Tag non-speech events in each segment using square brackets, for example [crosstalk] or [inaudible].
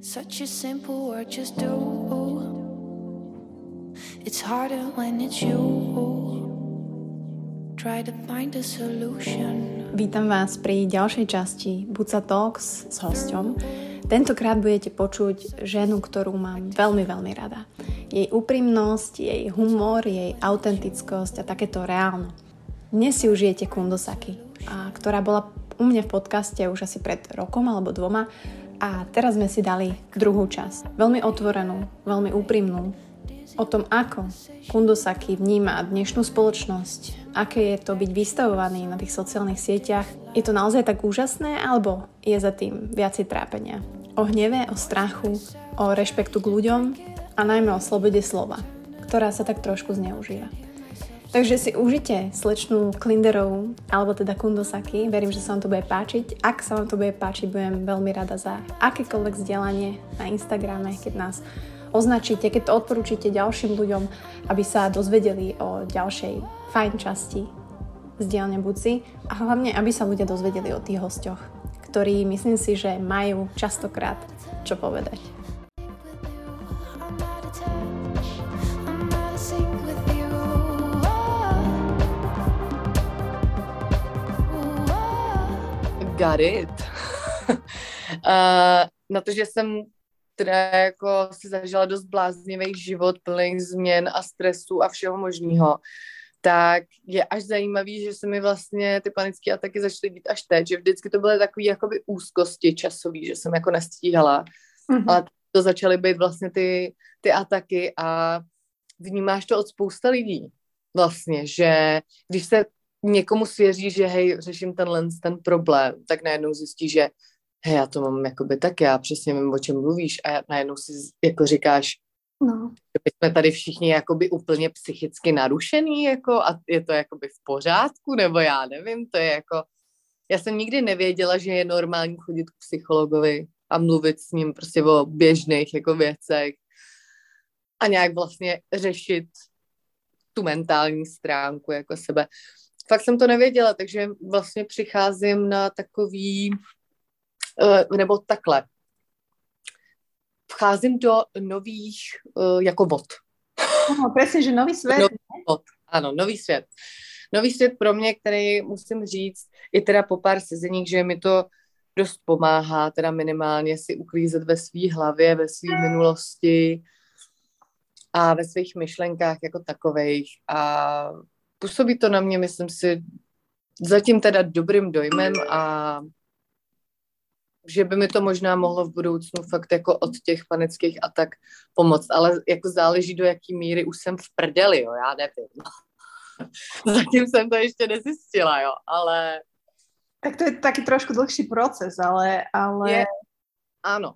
Such a simple word, just do. It's harder when it's you. Try to find a solution. Vítam vás pri ďalšej časti Buca Talks s hosťom. Tentokrát budete počuť ženu, ktorú mám veľmi, veľmi rada. Jej úprimnosť, jej humor, jej autentickosť a takéto reálno. Dnes si užijete Kundosaki, a ktorá bola u mňa v podcaste už asi pred rokom alebo dvoma a teraz sme si dali druhú časť. Veľmi otvorenú, veľmi úprimnú. O tom, ako Kundosaki vníma dnešnú spoločnosť, aké je to byť vystavovaný na tých sociálnych sieťach. Je to naozaj tak úžasné, alebo je za tým viacej trápenia? O hneve, o strachu, o rešpektu k ľuďom a najmä o slobode slova, ktorá sa tak trošku zneužíva. Takže si užite slečnú Klinderovú, alebo teda Kundosaki. Verím, že sa vám to bude páčiť. Ak sa vám to bude páčiť, budem veľmi rada za akékoľvek vzdelanie na Instagrame, keď nás označíte, keď to odporúčite ďalším ľuďom, aby sa dozvedeli o ďalšej fajn časti z dielne Buci a hlavne, aby sa ľudia dozvedeli o tých hostoch, ktorí myslím si, že majú častokrát čo povedať. Got it. uh, [laughs] na to, že jsem teda jako si zažila dost bláznivý život plný změn a stresu a všeho možného, tak je až zajímavý, že se mi vlastně ty panické ataky začaly být až teď, že vždycky to byly takové jakoby úzkosti časové, že jsem jako nestíhala, mm-hmm. ale to začaly být vlastně ty, ty ataky a vnímáš to od spousta lidí vlastně, že když se někomu svěří, že hej, řeším tenhle ten problém, tak najednou zjistí, že hej, já to mám jakoby tak, já přesně vím, o čem mluvíš a najednou si jako říkáš, no. že my jsme tady všichni jakoby úplně psychicky narušený jako a je to jakoby v pořádku, nebo já nevím, to je jako, já jsem nikdy nevěděla, že je normální chodit k psychologovi a mluvit s ním prostě o běžných jako věcech a nějak vlastně řešit tu mentální stránku jako sebe fakt jsem to nevěděla, takže vlastně přicházím na takový, uh, nebo takhle, vcházím do nových uh, jako vod. No, přesně, že nový svět. Nový vod. Ano, nový svět. Nový svět pro mě, který musím říct, i teda po pár sezeních, že mi to dost pomáhá, teda minimálně si uklízet ve své hlavě, ve své minulosti a ve svých myšlenkách jako takových a působí to na mě, myslím si, zatím teda dobrým dojmem a že by mi to možná mohlo v budoucnu fakt jako od těch panických atak pomoct, ale jako záleží do jaký míry už jsem v prdeli, jo, já nevím. [laughs] Zatím jsem to ještě nezjistila, jo, ale... Tak to je taky trošku dlhší proces, ale... ale... Je, ano.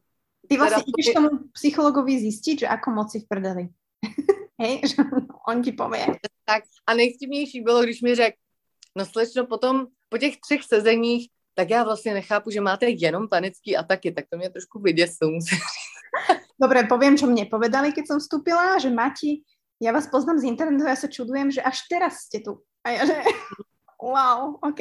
Ty vlastně ideš tomu psychologovi zjistit, že ako moc si v prdeli. [laughs] Hej, že on ti pově. Tak a nejvtipnější bylo, když mi řekl, no slečno, potom po těch třech sezeních, tak já vlastně nechápu, že máte jenom panický ataky, tak to mě trošku vyděsilo, musím [laughs] Dobre, poviem, čo mne povedali, keď som vstúpila, že Mati, ja vás poznám z internetu, ja sa čudujem, že až teraz ste tu. A ja, že [laughs] wow, OK.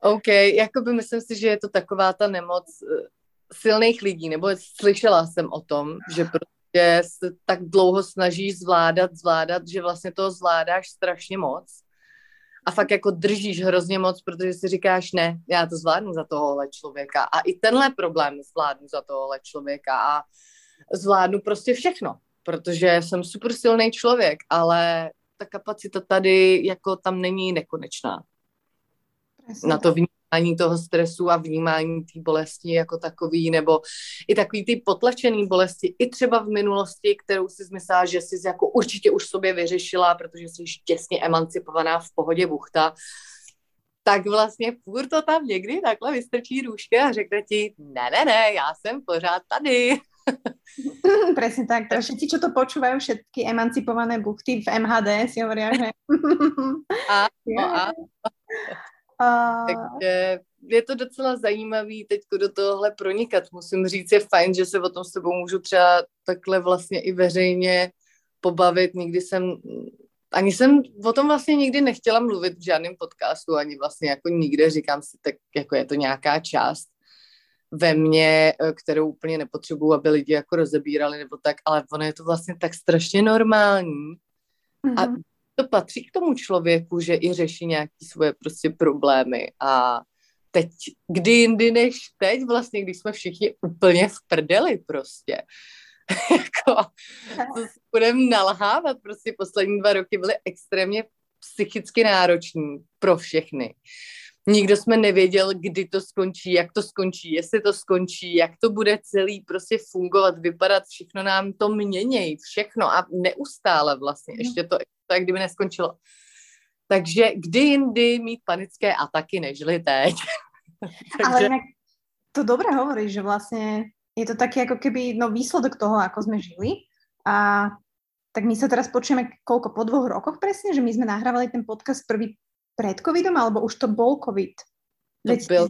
OK, jakoby myslím si, že je to taková ta nemoc eh, silných lidí, nebo slyšela jsem o tom, že prostě že se tak dlouho snažíš zvládat, zvládat, že vlastně toho zvládáš strašně moc a fakt jako držíš hrozně moc, protože si říkáš, ne, já to zvládnu za tohohle člověka a i tenhle problém zvládnu za tohohle člověka a zvládnu prostě všechno, protože jsem super silný člověk, ale ta kapacita tady jako tam není nekonečná. Presně. Na to vnímání vnímání toho stresu a vnímání té bolesti jako takový, nebo i takový ty potlačený bolesti, i třeba v minulosti, kterou si zmyslela, že jsi jako určitě už sobě vyřešila, protože jsi těsně emancipovaná v pohodě buchta, tak vlastně furt to tam někdy takhle vystrčí růžky a řekne ti, ne, ne, ne, já jsem pořád tady. [laughs] Presne tak. To všetci, čo to počúvajú, všetky emancipované buchty v MHD si hovoria, že... Áno, áno. [laughs] A... Takže je to docela zajímavý teď do tohohle pronikat. Musím říct, je fajn, že se o tom s tebou můžu třeba takhle vlastně i veřejně pobavit. Nikdy jsem, ani jsem o tom vlastně nikdy nechtěla mluvit v žádném podcastu, ani vlastně jako nikde. Říkám si, tak jako je to nějaká část ve mně, eh, kterou úplně nepotřebuju, aby lidi jako rozebírali nebo tak, ale ono je to vlastně tak strašně normální mm-hmm. a mhm. To patří k tomu člověku, že i řeší nějaké svoje prostě problémy a teď, kdy jindy než teď vlastně, když jsme všichni úplně v prdeli prostě. [laughs] jako, to budeme nalhávat, prostě poslední dva roky byly extrémně psychicky nároční pro všechny. Nikdo jsme nevěděl, kdy to skončí, jak to skončí, jestli to skončí, jak to bude celý prostě fungovat, vypadat, všechno nám to měnějí, všechno a neustále vlastně, ještě to, to jak kdyby neskončilo. Takže kdy jindy mít panické ataky, nežli teď. [laughs] Takže... Ale jinak to dobré hovoríš, že vlastně je to taky jako keby no, výsledok toho, ako jsme žili a tak my sa teraz počujeme koľko, po dvoch rokoch presne, že my sme nahrávali ten podcast prvý pred covidom, alebo už to bol covid? To byl,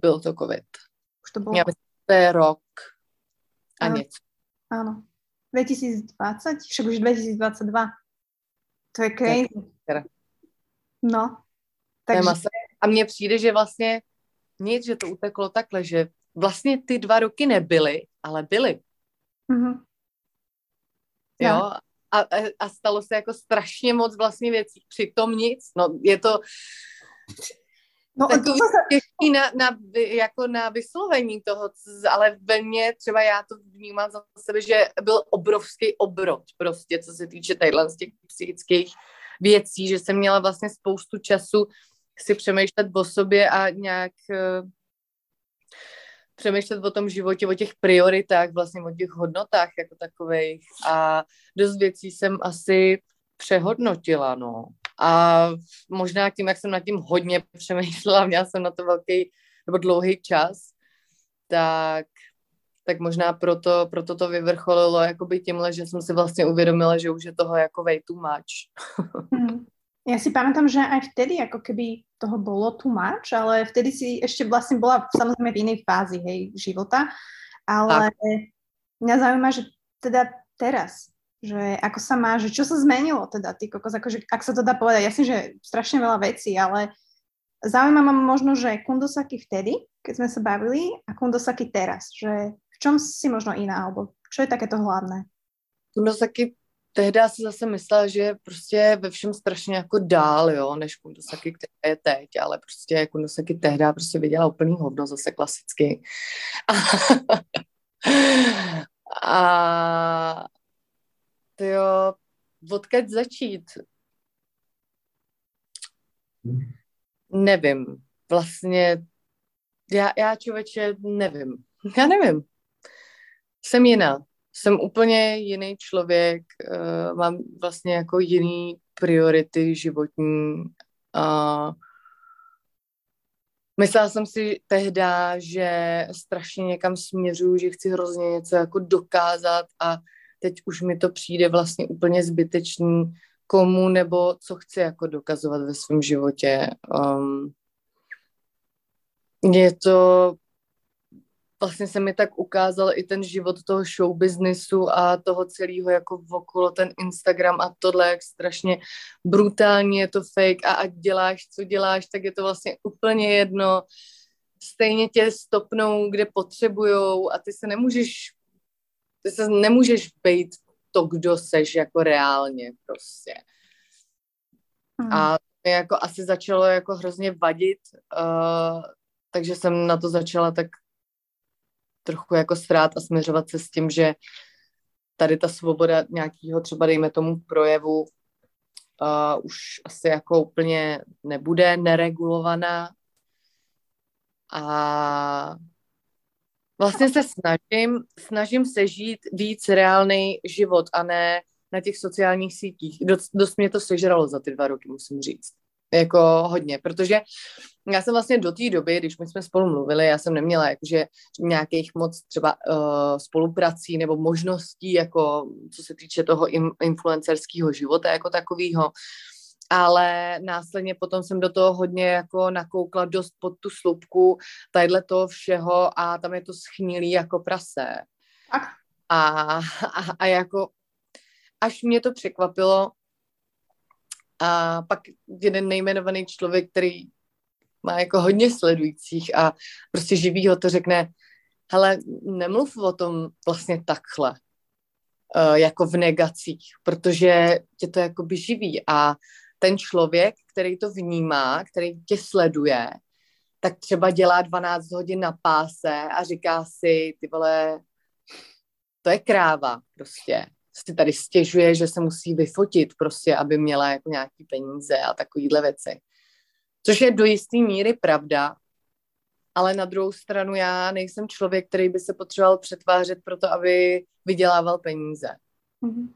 byl to covid. Už to bol Já myslím, to je rok a ano. něco. Áno. 2020, však už 2022. To je crazy. No. Takže... A mně přijde, že vlastně nic, že to uteklo takhle, že vlastně ty dva roky nebyly, ale byly. Mm-hmm. Jo, a, a stalo se jako strašně moc vlastně věcí, přitom nic, no je to no, takový to těžký na, na, jako na vyslovení toho, ale ve mně třeba já to vnímám za sebe, že byl obrovský obrot prostě, co se týče tadyhle z těch psychických věcí, že jsem měla vlastně spoustu času si přemýšlet o sobě a nějak uh, přemýšlet o tom životě, o těch prioritách, vlastně o těch hodnotách jako takových a dost věcí jsem asi přehodnotila, no. A možná tím, jak jsem nad tím hodně [laughs] přemýšlela, měla jsem na to velký nebo dlouhý čas, tak, tak možná proto, proto to vyvrcholilo jakoby tímhle, že jsem si vlastně uvědomila, že už je toho jako way too much. [laughs] Hmm. Ja si pamätám, že aj vtedy ako keby toho bolo tu much, ale vtedy si ešte vlastne bola samozrejme v inej fázi hej, života, ale tak. mňa zaujíma, že teda teraz, že ako sa má, že čo sa zmenilo teda, ty kokos, akože, ak sa to dá povedať, jasne, že strašne veľa vecí, ale zaujíma ma možno, že Kundosaki vtedy, keď sme sa bavili, a Kundosaki teraz, že v čom si možno iná, alebo čo je takéto hlavné? Kundosaki tehdy si zase myslela, že je prostě ve všem strašně jako dál, jo, než Kundosaki, která je teď, ale prostě Kundosaki tehdy prostě viděla úplný hovno, zase klasicky. A, a to jo, odkud začít? Nevím. Vlastně já, já člověče nevím. Já nevím. Jsem jiná jsem úplně jiný člověk, uh, mám vlastně jako jiný priority životní a myslela jsem si tehdy, že strašně někam směřuju, že chci hrozně něco jako dokázat a teď už mi to přijde vlastně úplně zbytečný, komu nebo co chci jako dokazovat ve svém životě. Um, je to vlastně se mi tak ukázal i ten život toho show businessu a toho celého jako okolo ten Instagram a tohle, jak strašně brutálně je to fake a ať děláš, co děláš, tak je to vlastně úplně jedno. Stejně tě stopnou, kde potřebujou a ty se nemůžeš, ty se nemůžeš být to, kdo seš jako reálně prostě. Hmm. A mě jako asi začalo jako hrozně vadit, uh, takže jsem na to začala tak trochu jako strát a směřovat se s tím, že tady ta svoboda nějakého třeba dejme tomu projevu uh, už asi jako úplně nebude neregulovaná a vlastně se snažím, snažím se žít víc reálný život a ne na těch sociálních sítích. Dost, dost mě to sežralo za ty dva roky, musím říct. Jako hodně, protože já jsem vlastně do té doby, když my jsme spolu mluvili, já jsem neměla jakože nějakých moc třeba uh, spoluprací nebo možností, jako co se týče toho im, influencerského života jako takového, ale následně potom jsem do toho hodně jako nakoukla dost pod tu slupku tadyhle toho všeho a tam je to schnilý jako prase. A, a, a jako až mě to překvapilo, a pak jeden nejmenovaný člověk, který má jako hodně sledujících a prostě živý ho to řekne, hele, nemluv o tom vlastně takhle, uh, jako v negacích, protože tě to jakoby živí a ten člověk, který to vnímá, který tě sleduje, tak třeba dělá 12 hodin na páse a říká si, ty vole, to je kráva prostě. Si tady stěžuje, že se musí vyfotit prostě, aby měla jako nějaký peníze a takovýhle věci. Což je do jisté míry pravda, ale na druhou stranu já nejsem člověk, který by se potřeboval přetvářet pro to, aby vydělával peníze. Mm-hmm.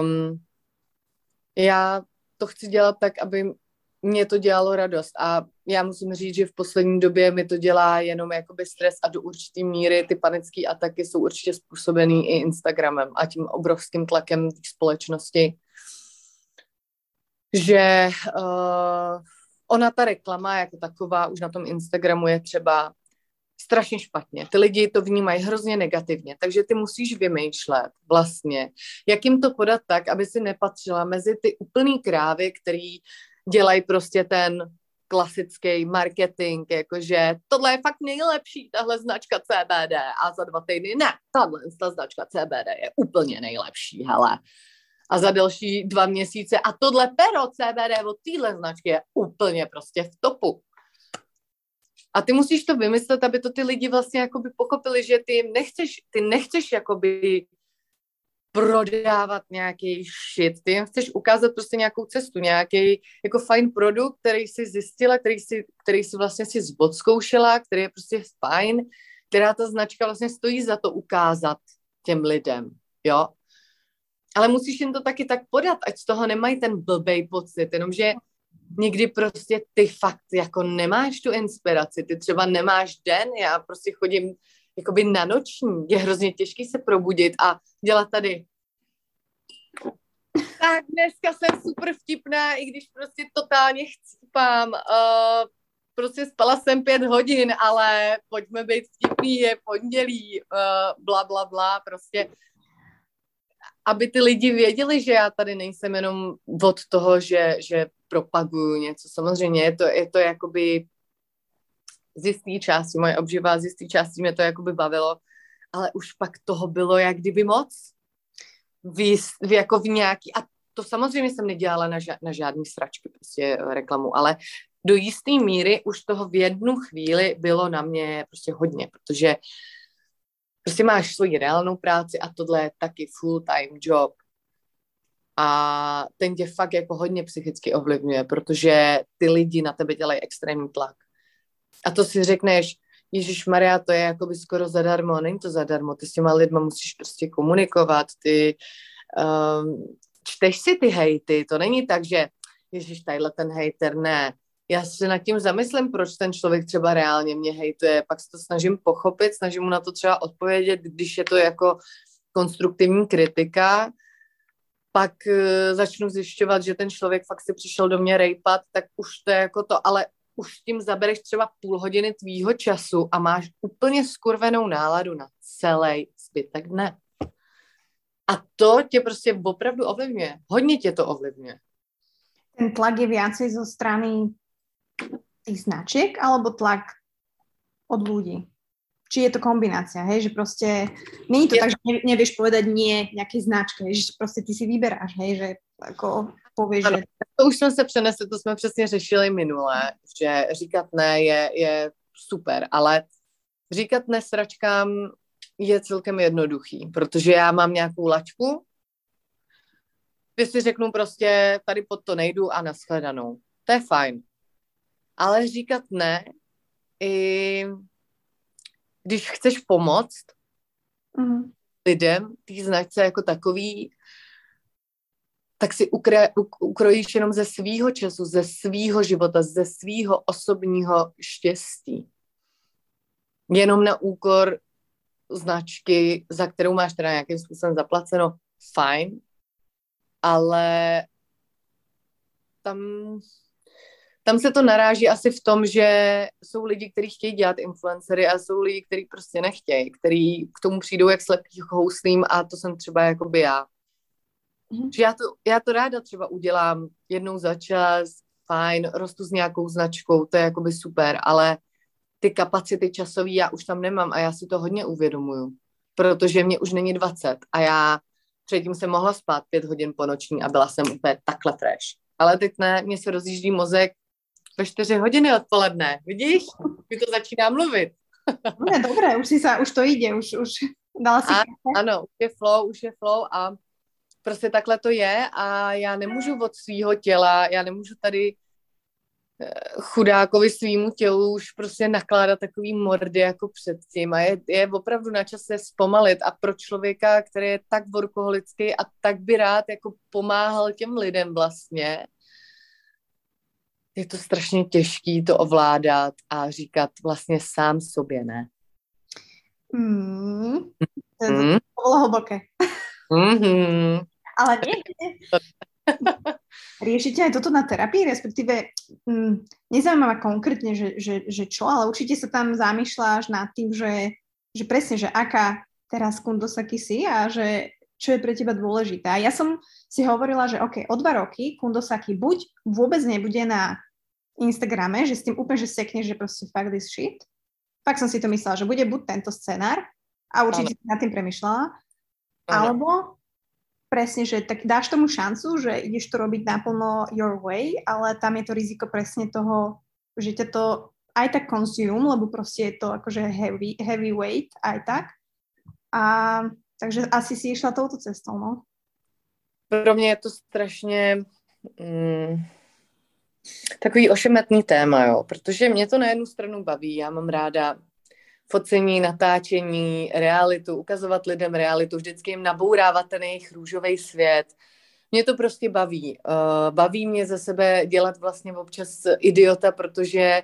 Um, já to chci dělat tak, aby mě to dělalo radost a já musím říct, že v poslední době mi to dělá jenom jakoby stres a do určité míry ty panické ataky jsou určitě způsobený i Instagramem a tím obrovským tlakem společnosti, že uh, ona ta reklama jako taková už na tom Instagramu je třeba strašně špatně. Ty lidi to vnímají hrozně negativně, takže ty musíš vymýšlet vlastně, jak jim to podat tak, aby si nepatřila mezi ty úplný krávy, který dělají prostě ten klasický marketing, jakože tohle je fakt nejlepší, tahle značka CBD a za dva týdny ne, tahle ta značka CBD je úplně nejlepší, hele. A za další dva měsíce a tohle pero CBD od téhle značky je úplně prostě v topu. A ty musíš to vymyslet, aby to ty lidi vlastně jakoby pochopili, že ty nechceš, ty nechceš jakoby prodávat nějaký shit, ty jim chceš ukázat prostě nějakou cestu, nějaký jako fajn produkt, který jsi zjistila, který jsi, který jsi vlastně si odzkoušela, který je prostě fajn, která ta značka vlastně stojí za to ukázat těm lidem, jo. Ale musíš jim to taky tak podat, ať z toho nemají ten blbej pocit, jenomže někdy prostě ty fakt jako nemáš tu inspiraci, ty třeba nemáš den, já prostě chodím jakoby na noční, je hrozně těžký se probudit a dělat tady tak dneska jsem super vtipná, i když prostě totálně chcípám. Uh, prostě spala jsem pět hodin, ale pojďme být vtipný, je pondělí, uh, bla, bla, bla, prostě aby ty lidi věděli, že já tady nejsem jenom od toho, že, že propaguju něco. Samozřejmě je to, je to jakoby z jistý části, moje obživa z jistý části mě to jakoby bavilo, ale už pak toho bylo jak kdyby moc. V, v, jako v nějaký, a to samozřejmě jsem nedělala na, ža, na žádný sračky, prostě reklamu, ale do jisté míry už toho v jednu chvíli bylo na mě prostě hodně, protože prostě máš svoji reálnou práci a tohle je taky full-time job. A ten tě fakt jako hodně psychicky ovlivňuje, protože ty lidi na tebe dělají extrémní tlak. A to si řekneš, Ježíš Maria, to je jako by skoro zadarmo, není to zadarmo, ty s těma lidma musíš prostě komunikovat, ty um, čteš si ty hejty, to není tak, že Ježíš, tadyhle ten hejter, ne, já se nad tím zamyslím, proč ten člověk třeba reálně mě hejtuje, pak se to snažím pochopit, snažím mu na to třeba odpovědět, když je to jako konstruktivní kritika, pak uh, začnu zjišťovat, že ten člověk fakt si přišel do mě rejpat, tak už to je jako to, ale už tím zabereš třeba půl hodiny tvýho času a máš úplně skurvenou náladu na celý zbytek dne. A to tě prostě opravdu ovlivňuje. Hodně tě to ovlivňuje. Ten tlak je viacej zo strany tých značiek alebo tlak od ľudí? Či je to kombinácia, hej, že prostě není to je... tak, že nevieš povedať nie nejakej značke, hej, že prostě ty si vyberáš, hej, že jako ano, že... To už jsme se přenesli, to jsme přesně řešili minule, že říkat ne je, je super, ale říkat ne sračkám je celkem jednoduchý, protože já mám nějakou lačku, ty si řeknu prostě, tady pod to nejdu a nashledanou. To je fajn. Ale říkat ne, i když chceš pomoct mm. lidem, ty značce jako takový, tak si ukre, ukrojíš jenom ze svýho času, ze svýho života, ze svýho osobního štěstí. Jenom na úkor značky, za kterou máš teda nějakým způsobem zaplaceno, fajn, ale tam, tam se to naráží asi v tom, že jsou lidi, kteří chtějí dělat influencery a jsou lidi, kteří prostě nechtějí, kteří k tomu přijdou jak slepý houslím a to jsem třeba jakoby já. Mm-hmm. Že já to, já to ráda třeba udělám jednou za čas, fajn, rostu s nějakou značkou, to je jakoby super, ale ty kapacity časové já už tam nemám a já si to hodně uvědomuju, protože mě už není 20 a já předtím jsem mohla spát pět hodin po noční a byla jsem úplně takhle fresh. Ale teď ne, mě se rozjíždí mozek ve čtyři hodiny odpoledne, vidíš? Mi to začíná mluvit. No, dobré, už, si sa, už to jde, už, už dala si a, Ano, už je flow, už je flow a prostě takhle to je a já nemůžu od svého těla, já nemůžu tady eh, chudákovi svýmu tělu už prostě nakládat takový mordy jako předtím a je, je opravdu na čase zpomalit a pro člověka, který je tak workoholický a tak by rád jako pomáhal těm lidem vlastně, je to strašně těžký to ovládat a říkat vlastně sám sobě ne. Mm. To, mm. to bylo hluboké. Mm-hmm. Ale nie. [laughs] Riešite aj toto na terapii, respektíve mm, nezaujíma ma konkrétne, že, že, že čo, ale určite sa tam zamýšľaš nad tým, že, že presne, že aká teraz Kundosaki si a že čo je pre teba dôležité. A ja som si hovorila, že OK, o dva roky Kundosaki buď vôbec nebude na Instagrame, že s tým úplne, že sekneš, že proste fuck this shit. Fakt som si to myslela, že bude buď tento scenár a určite si nad tým premyšľala, alebo presne, že tak dáš tomu šancu, že ideš to robiť naplno your way, ale tam je to riziko presne toho, že ťa to aj tak consume, lebo proste je to akože heavy, heavy weight aj tak. A takže asi si išla touto cestou, no. Pro mě je to strašně mm, takový ošemetný téma, jo, protože mě to na jednu stranu baví, já mám ráda focení, natáčení, realitu, ukazovat lidem realitu, vždycky jim nabourávat ten jejich růžový svět. Mě to prostě baví. Uh, baví mě za sebe dělat vlastně občas idiota, protože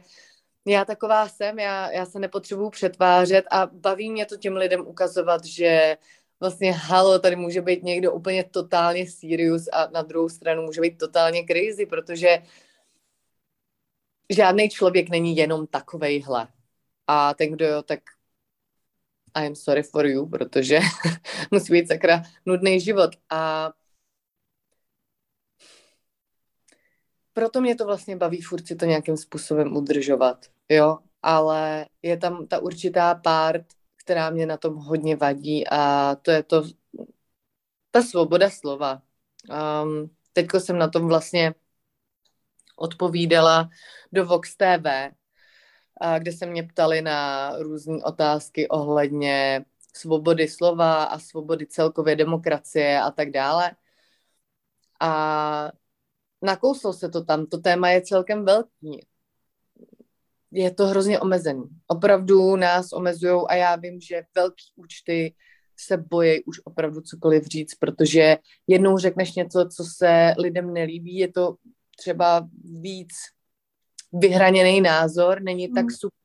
já taková jsem, já, já se nepotřebuju přetvářet a baví mě to těm lidem ukazovat, že vlastně halo, tady může být někdo úplně totálně serious a na druhou stranu může být totálně crazy, protože žádný člověk není jenom takovejhle. A ten, kdo jo, tak I am sorry for you, protože [laughs] musí být sakra nudný život. A proto mě to vlastně baví furt si to nějakým způsobem udržovat, jo, ale je tam ta určitá part, která mě na tom hodně vadí a to je to, ta svoboda slova. Um, teďko jsem na tom vlastně odpovídala do Vox TV, kde se mě ptali na různé otázky ohledně svobody slova a svobody celkově demokracie a tak dále. A nakouslo se to tam, to téma je celkem velký. Je to hrozně omezený. Opravdu nás omezují a já vím, že velký účty se bojí už opravdu cokoliv říct, protože jednou řekneš něco, co se lidem nelíbí, je to třeba víc vyhraněný názor, není tak hmm. super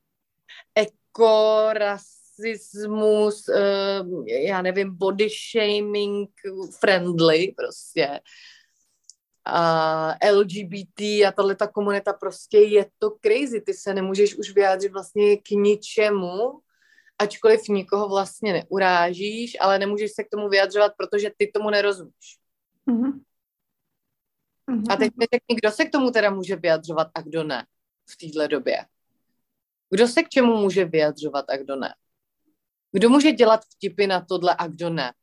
eko, rasismus, uh, já nevím, body shaming friendly prostě. A LGBT a tahle ta komunita prostě je to crazy. Ty se nemůžeš už vyjádřit vlastně k ničemu, ačkoliv nikoho vlastně neurážíš, ale nemůžeš se k tomu vyjadřovat, protože ty tomu nerozumíš. Mm-hmm. A teď mi řekni, kdo se k tomu teda může vyjadřovat a kdo ne v téhle době. Kdo se k čemu může vyjadřovat a kdo ne? Kdo může dělat vtipy na tohle a kdo ne?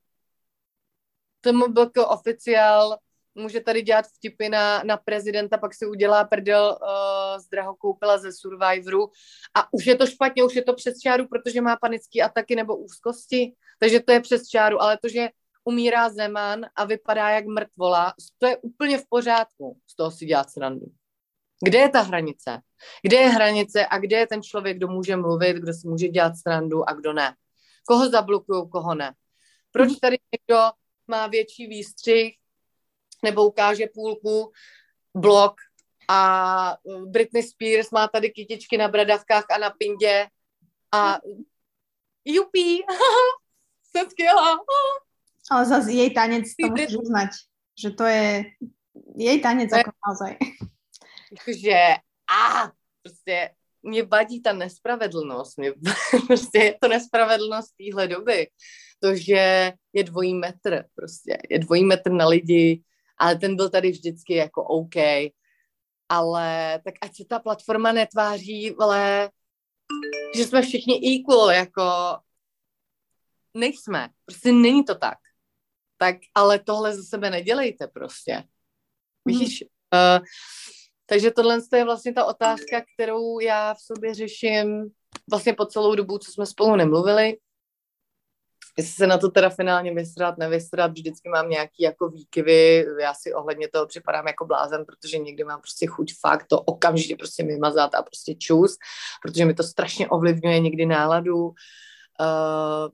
Byl oficiál může tady dělat vtipy na, na prezidenta, pak si udělá prdel uh, z drahokoupila ze Survivoru a už je to špatně, už je to přes čáru, protože má panické ataky nebo úzkosti, takže to je přes čáru, ale to, že umírá Zeman a vypadá jak mrtvola, to je úplně v pořádku z toho si dělat srandu. Kde je ta hranice? Kde je hranice a kde je ten člověk, kdo může mluvit, kdo si může dělat srandu a kdo ne? Koho zablokují, koho ne? Proč mhm. tady někdo má větší výstřih nebo ukáže půlku, blok a Britney Spears má tady kytičky na bradavkách a na pindě a jupí, [laughs] jsem skvělá. Ale zase jej tanec to musíš uznať, že to je jej tanec jako naozaj. Jakože, a prostě mě vadí ta nespravedlnost. Mě, [laughs] prostě je to nespravedlnost téhle doby. To, že je dvojí metr prostě. Je dvojí metr na lidi, ale ten byl tady vždycky jako OK. ale tak ať se ta platforma netváří, ale že jsme všichni equal, jako nejsme. Prostě není to tak. Tak ale tohle ze sebe nedělejte prostě. Mhm. Víš? Mm. Uh, takže tohle je vlastně ta otázka, kterou já v sobě řeším vlastně po celou dobu, co jsme spolu nemluvili. Jestli se na to teda finálně vysrat, nevysrat, vždycky mám nějaký jako výkyvy, já si ohledně toho připadám jako blázen, protože někdy mám prostě chuť fakt to okamžitě prostě vymazat a prostě čus, protože mi to strašně ovlivňuje někdy náladu. Uh,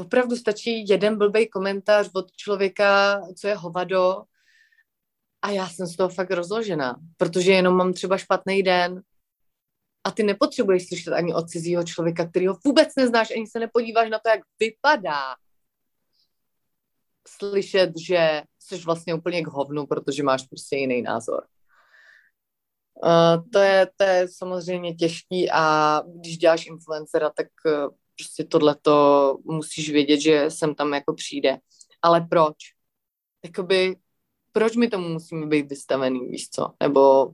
opravdu stačí jeden blbej komentář od člověka, co je hovado a já jsem z toho fakt rozložená, protože jenom mám třeba špatný den a ty nepotřebuješ slyšet ani od cizího člověka, který ho vůbec neznáš, ani se nepodíváš na to, jak vypadá. Slyšet, že jsi vlastně úplně k hovnu, protože máš prostě jiný názor. Uh, to, je, to je samozřejmě těžký a když děláš influencera, tak uh, prostě tohleto musíš vědět, že sem tam jako přijde. Ale proč? Jakoby, proč my tomu musíme být vystavený, víš co? Nebo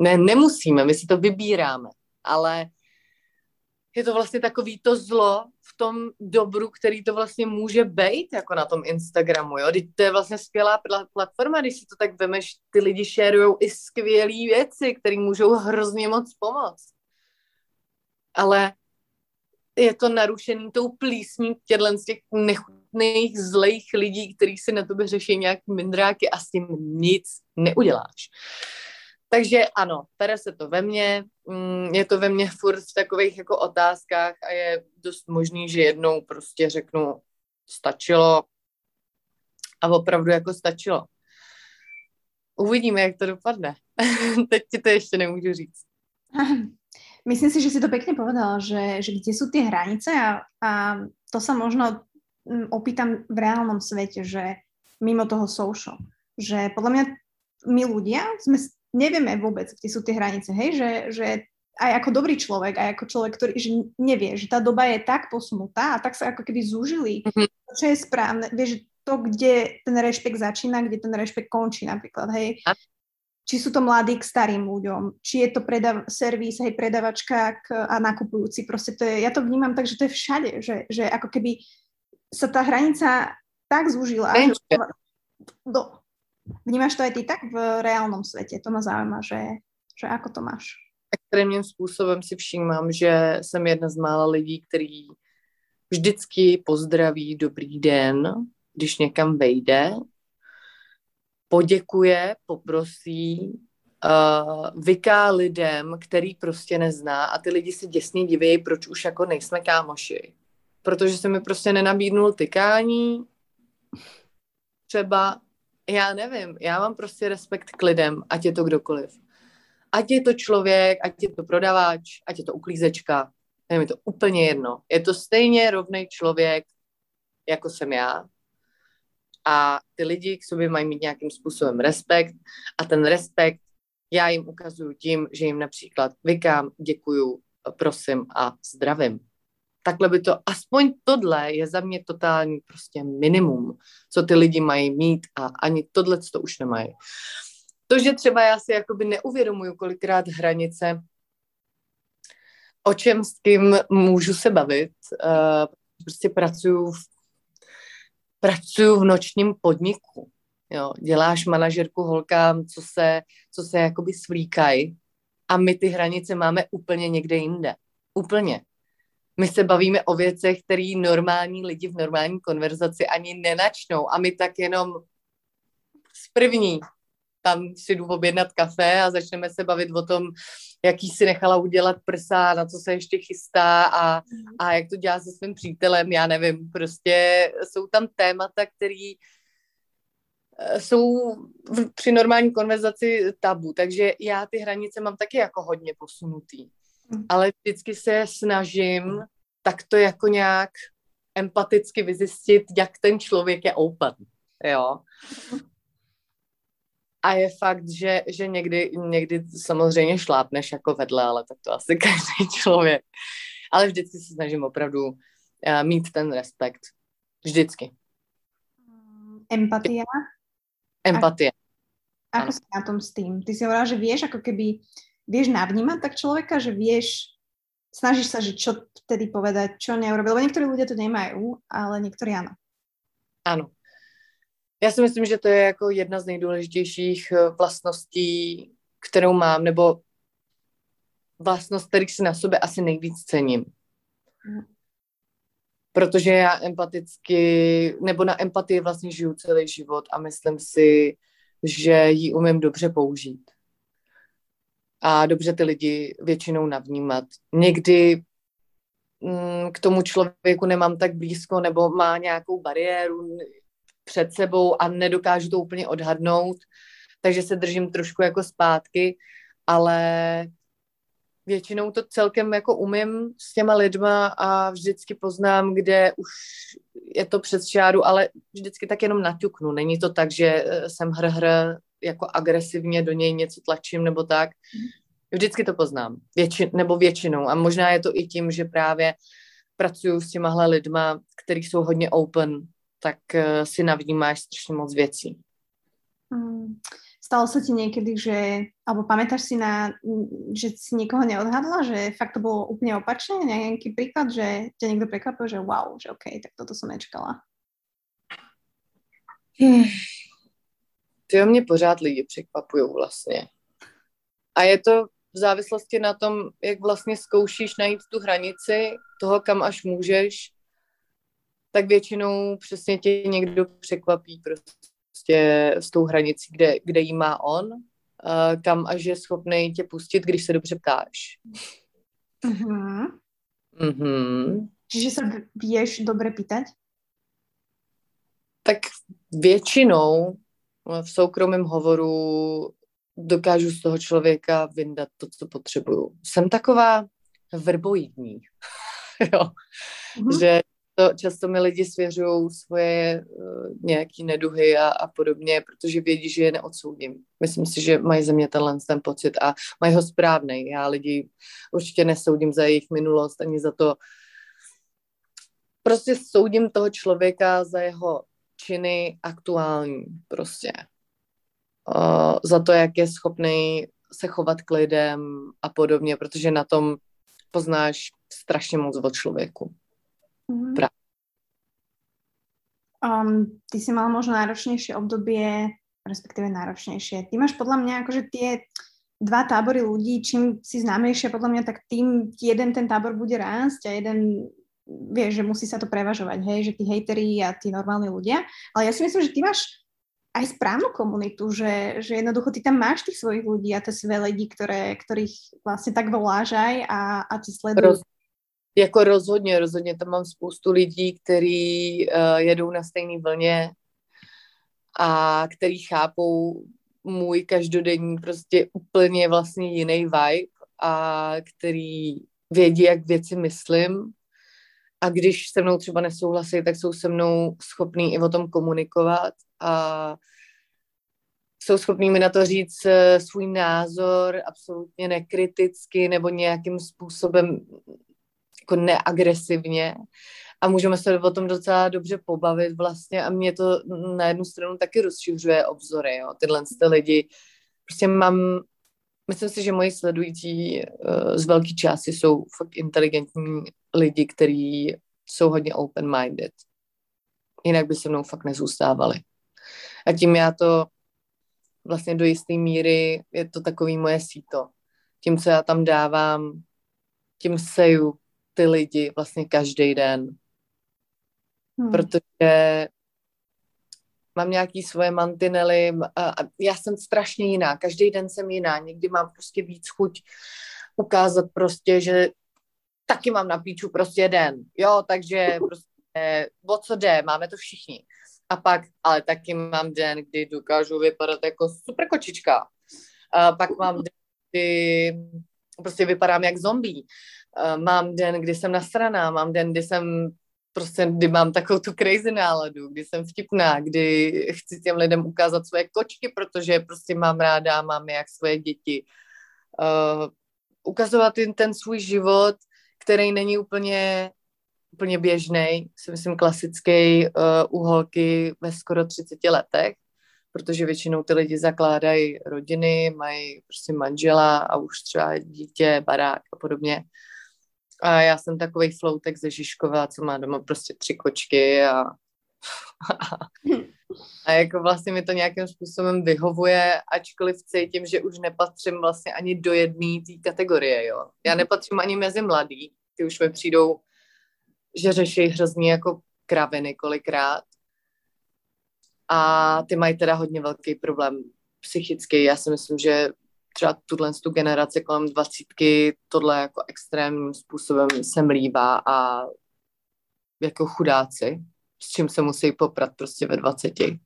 ne, nemusíme, my si to vybíráme, ale je to vlastně takový to zlo v tom dobru, který to vlastně může být jako na tom Instagramu, jo. Teď to je vlastně skvělá platforma, když si to tak vemeš, ty lidi šerujou i skvělé věci, které můžou hrozně moc pomoct. Ale je to narušený tou plísní těchto těch nechutných, zlejch lidí, kteří si na tobě řeší nějaký mindráky a s tím nic neuděláš. Takže ano, pere se to ve mně, mm, je to ve mně furt v takových jako otázkách a je dost možný, že jednou prostě řeknu, stačilo a opravdu jako stačilo. Uvidíme, jak to dopadne. [laughs] Teď ti to ještě nemůžu říct. Myslím si, že si to pekne povedala, že, že kde sú tie hranice a, a to sa možno opýtam v reálnom svete, že mimo toho social, že podľa mňa my ľudia sme nevieme vôbec, kde sú tie hranice, hej, že, že aj ako dobrý človek, aj ako človek, ktorý že nevie, že tá doba je tak posunutá a tak sa ako keby zúžili, mm-hmm. čo je správne, vieš, to, kde ten rešpekt začína, kde ten rešpekt končí napríklad, hej. A? Či sú to mladí k starým ľuďom, či je to predav- servis, hej, predavačka k, a nakupujúci, proste to je, ja to vnímam tak, že to je všade, že, že ako keby sa tá hranica tak zúžila, že do, Vnímáš to aj ty tak v reálnom světě? To mě zaujíma, že, že ako to máš? Extrémním způsobem si všímám, že jsem jedna z mála lidí, který vždycky pozdraví dobrý den, když někam vejde, poděkuje, poprosí, uh, vyká lidem, který prostě nezná a ty lidi si děsně diví, proč už jako nejsme kámoši. Protože se mi prostě nenabídnul tykání, třeba já nevím, já mám prostě respekt k lidem, ať je to kdokoliv. Ať je to člověk, ať je to prodavač, ať je to uklízečka, je to úplně jedno. Je to stejně rovný člověk, jako jsem já. A ty lidi k sobě mají mít nějakým způsobem respekt a ten respekt já jim ukazuju tím, že jim například vykám, děkuju, prosím a zdravím takhle by to, aspoň tohle je za mě totální prostě minimum, co ty lidi mají mít a ani tohle to už nemají. To, že třeba já si jakoby neuvědomuju kolikrát hranice, o čem s kým můžu se bavit, uh, prostě pracuju v, pracuju v nočním podniku, jo, děláš manažerku holkám, co se, co se jakoby svlíkají a my ty hranice máme úplně někde jinde. Úplně my se bavíme o věcech, které normální lidi v normální konverzaci ani nenačnou. A my tak jenom z první tam si jdu objednat kafe a začneme se bavit o tom, jaký si nechala udělat prsa, na co se ještě chystá a, a jak to dělá se svým přítelem, já nevím, prostě jsou tam témata, které eh, jsou při normální konverzaci tabu, takže já ty hranice mám taky jako hodně posunutý. Mm. ale vždycky se snažím tak to jako nějak empaticky vyzjistit, jak ten člověk je open, jo. A je fakt, že, že někdy, někdy samozřejmě šlápneš jako vedle, ale tak to asi [laughs] každý člověk. Ale vždycky se snažím opravdu uh, mít ten respekt. Vždycky. Empatia? Empatie. Ako si na tom s tým? Ty si hovorila, že vieš ako keby, vieš navnímať tak človeka, že vieš, snažíš sa, že čo vtedy povedať, čo neurobil, lebo niektorí ľudia to nemajú, ale niektorí áno. Ano. Já si myslím, že to je jako jedna z nejdůležitějších eh, vlastností, kterou mám, nebo vlastnost, který si na sobě asi nejvíc cením. Mm. Protože já empaticky, nebo na empatii vlastně žiju celý život a myslím si, že ji umím dobře použít. A dobře ty lidi většinou navnímat. Někdy mm, k tomu člověku nemám tak blízko nebo má nějakou bariéru před sebou a nedokážu to úplně odhadnout, takže se držím trošku jako zpátky, ale většinou to celkem jako umím s těma lidma a vždycky poznám, kde už je to přes čáru, ale vždycky tak jenom naťuknu. Není to tak, že eh, jsem hr, hr jako agresivně do něj něco tlačím nebo tak. Vždycky to poznám. Větši, nebo většinou. A možná je to i tím, že právě pracuju s těmahle lidma, který jsou hodně open, tak uh, si navnímáš strašně moc věcí. Hmm. Stalo sa ti niekedy, že, alebo pamätáš si na, že si niekoho neodhadla, že fakt to bolo úplne opačne? Nejaký príklad, že ťa niekto prekvapil, že wow, že OK, tak toto som nečekala. Hmm. Ty mě pořád lidi překvapují vlastně. A je to v závislosti na tom, jak vlastně zkoušíš najít tu hranici toho, kam až můžeš, tak většinou přesně tě někdo překvapí prostě s tou hranicí, kde, kde jí má on, kam až je schopný tě pustit, když se dobře ptáš. Mm-hmm. Mm-hmm. Čiže se vieš dobře pýtať? Tak většinou v soukromém hovoru dokážu z toho člověka vyndat to, co potřebuju. Jsem taková verboidní, [laughs] jo. Mm-hmm. že často, často mi lidi svěřují svoje uh, nějaký neduhy a, a podobně, protože vědí, že je neodsoudím. Myslím si, že mají ze mě tenhle ten pocit a mají ho správný. Já lidi určitě nesoudím za jejich minulost ani za to. Prostě soudím toho člověka za jeho činy aktuální prostě. Uh, za to, jak je schopný se chovat k lidem a podobně, protože na tom poznáš strašně moc o člověku. Mm-hmm. Pra- um, ty si mal možno náročnejšie obdobie, respektíve náročnejšie. Ty máš podľa mňa akože tie dva tábory ľudí, čím si známejšie podľa mňa, tak tým jeden ten tábor bude rásť a jeden vieš, že musí sa to prevažovať, hej, že tí hejteri a tí normálni ľudia. Ale ja si myslím, že ty máš aj správnu komunitu, že, že jednoducho ty tam máš tých svojich ľudí a tie své lidi, ktoré, ktorých vlastne tak voláš aj a, a ti sledujú. Roz, jako rozhodně, rozhodně tam mám spoustu lidí, kteří uh, jedou na stejné vlně a který chápou můj každodenní prostě úplně vlastně jiný vibe a který vědí, jak věci myslím a když se mnou třeba nesouhlasí, tak jsou se mnou schopní i o tom komunikovat a jsou schopní mi na to říct uh, svůj názor absolutně nekriticky nebo nějakým způsobem jako neagresivně a můžeme se o tom docela dobře pobavit vlastně a mě to na jednu stranu taky rozšiřuje obzory, jo. Tyhle ty lidi, prostě mám, myslím si, že moji sledující uh, z velké části jsou fakt inteligentní lidi, kteří jsou hodně open-minded. Jinak by se mnou fakt nezůstávali. A tím já to vlastně do jisté míry je to takový moje síto. Tím, co já tam dávám, tím seju ty lidi vlastně každý den. Hmm. Protože mám nějaký svoje mantinely a, já jsem strašně jiná. Každý den jsem jiná. Někdy mám prostě víc chuť ukázat prostě, že taky mám na píču prostě den. Jo, takže prostě o co jde, máme to všichni. A pak, ale taky mám den, kdy dokážu vypadat jako super kočička. A pak mám den, kdy prostě vypadám jak zombie. Mám den, kdy jsem nasraná, mám den, kdy jsem prostě, kdy mám takovou tu crazy náladu, kdy jsem vtipná, kdy chci těm lidem ukázat svoje kočky, protože prostě mám ráda, mám jak svoje děti. Uh, ukazovat jim ten svůj život, který není úplně, úplně běžný, si myslím klasický uh, u holky ve skoro 30 letech, protože většinou ty lidi zakládají rodiny, mají prostě manžela a už třeba dítě, barák a podobně. A já jsem takový floutek ze Žižkova, co má doma prostě tři kočky a, [laughs] a jako vlastně mi to nějakým způsobem vyhovuje, ačkoliv cítím, že už nepatřím vlastně ani do jedné té kategorie, jo. Já nepatřím ani mezi mladý, ty už mi přijdou, že řeší hrozně jako kraviny kolikrát. A ty mají teda hodně velký problém psychický. Já si myslím, že třeba tuhle tu generaci kolem dvacítky tohle jako extrémním způsobem se mlívá a jako chudáci, s čím se musí poprat prostě ve dvaceti.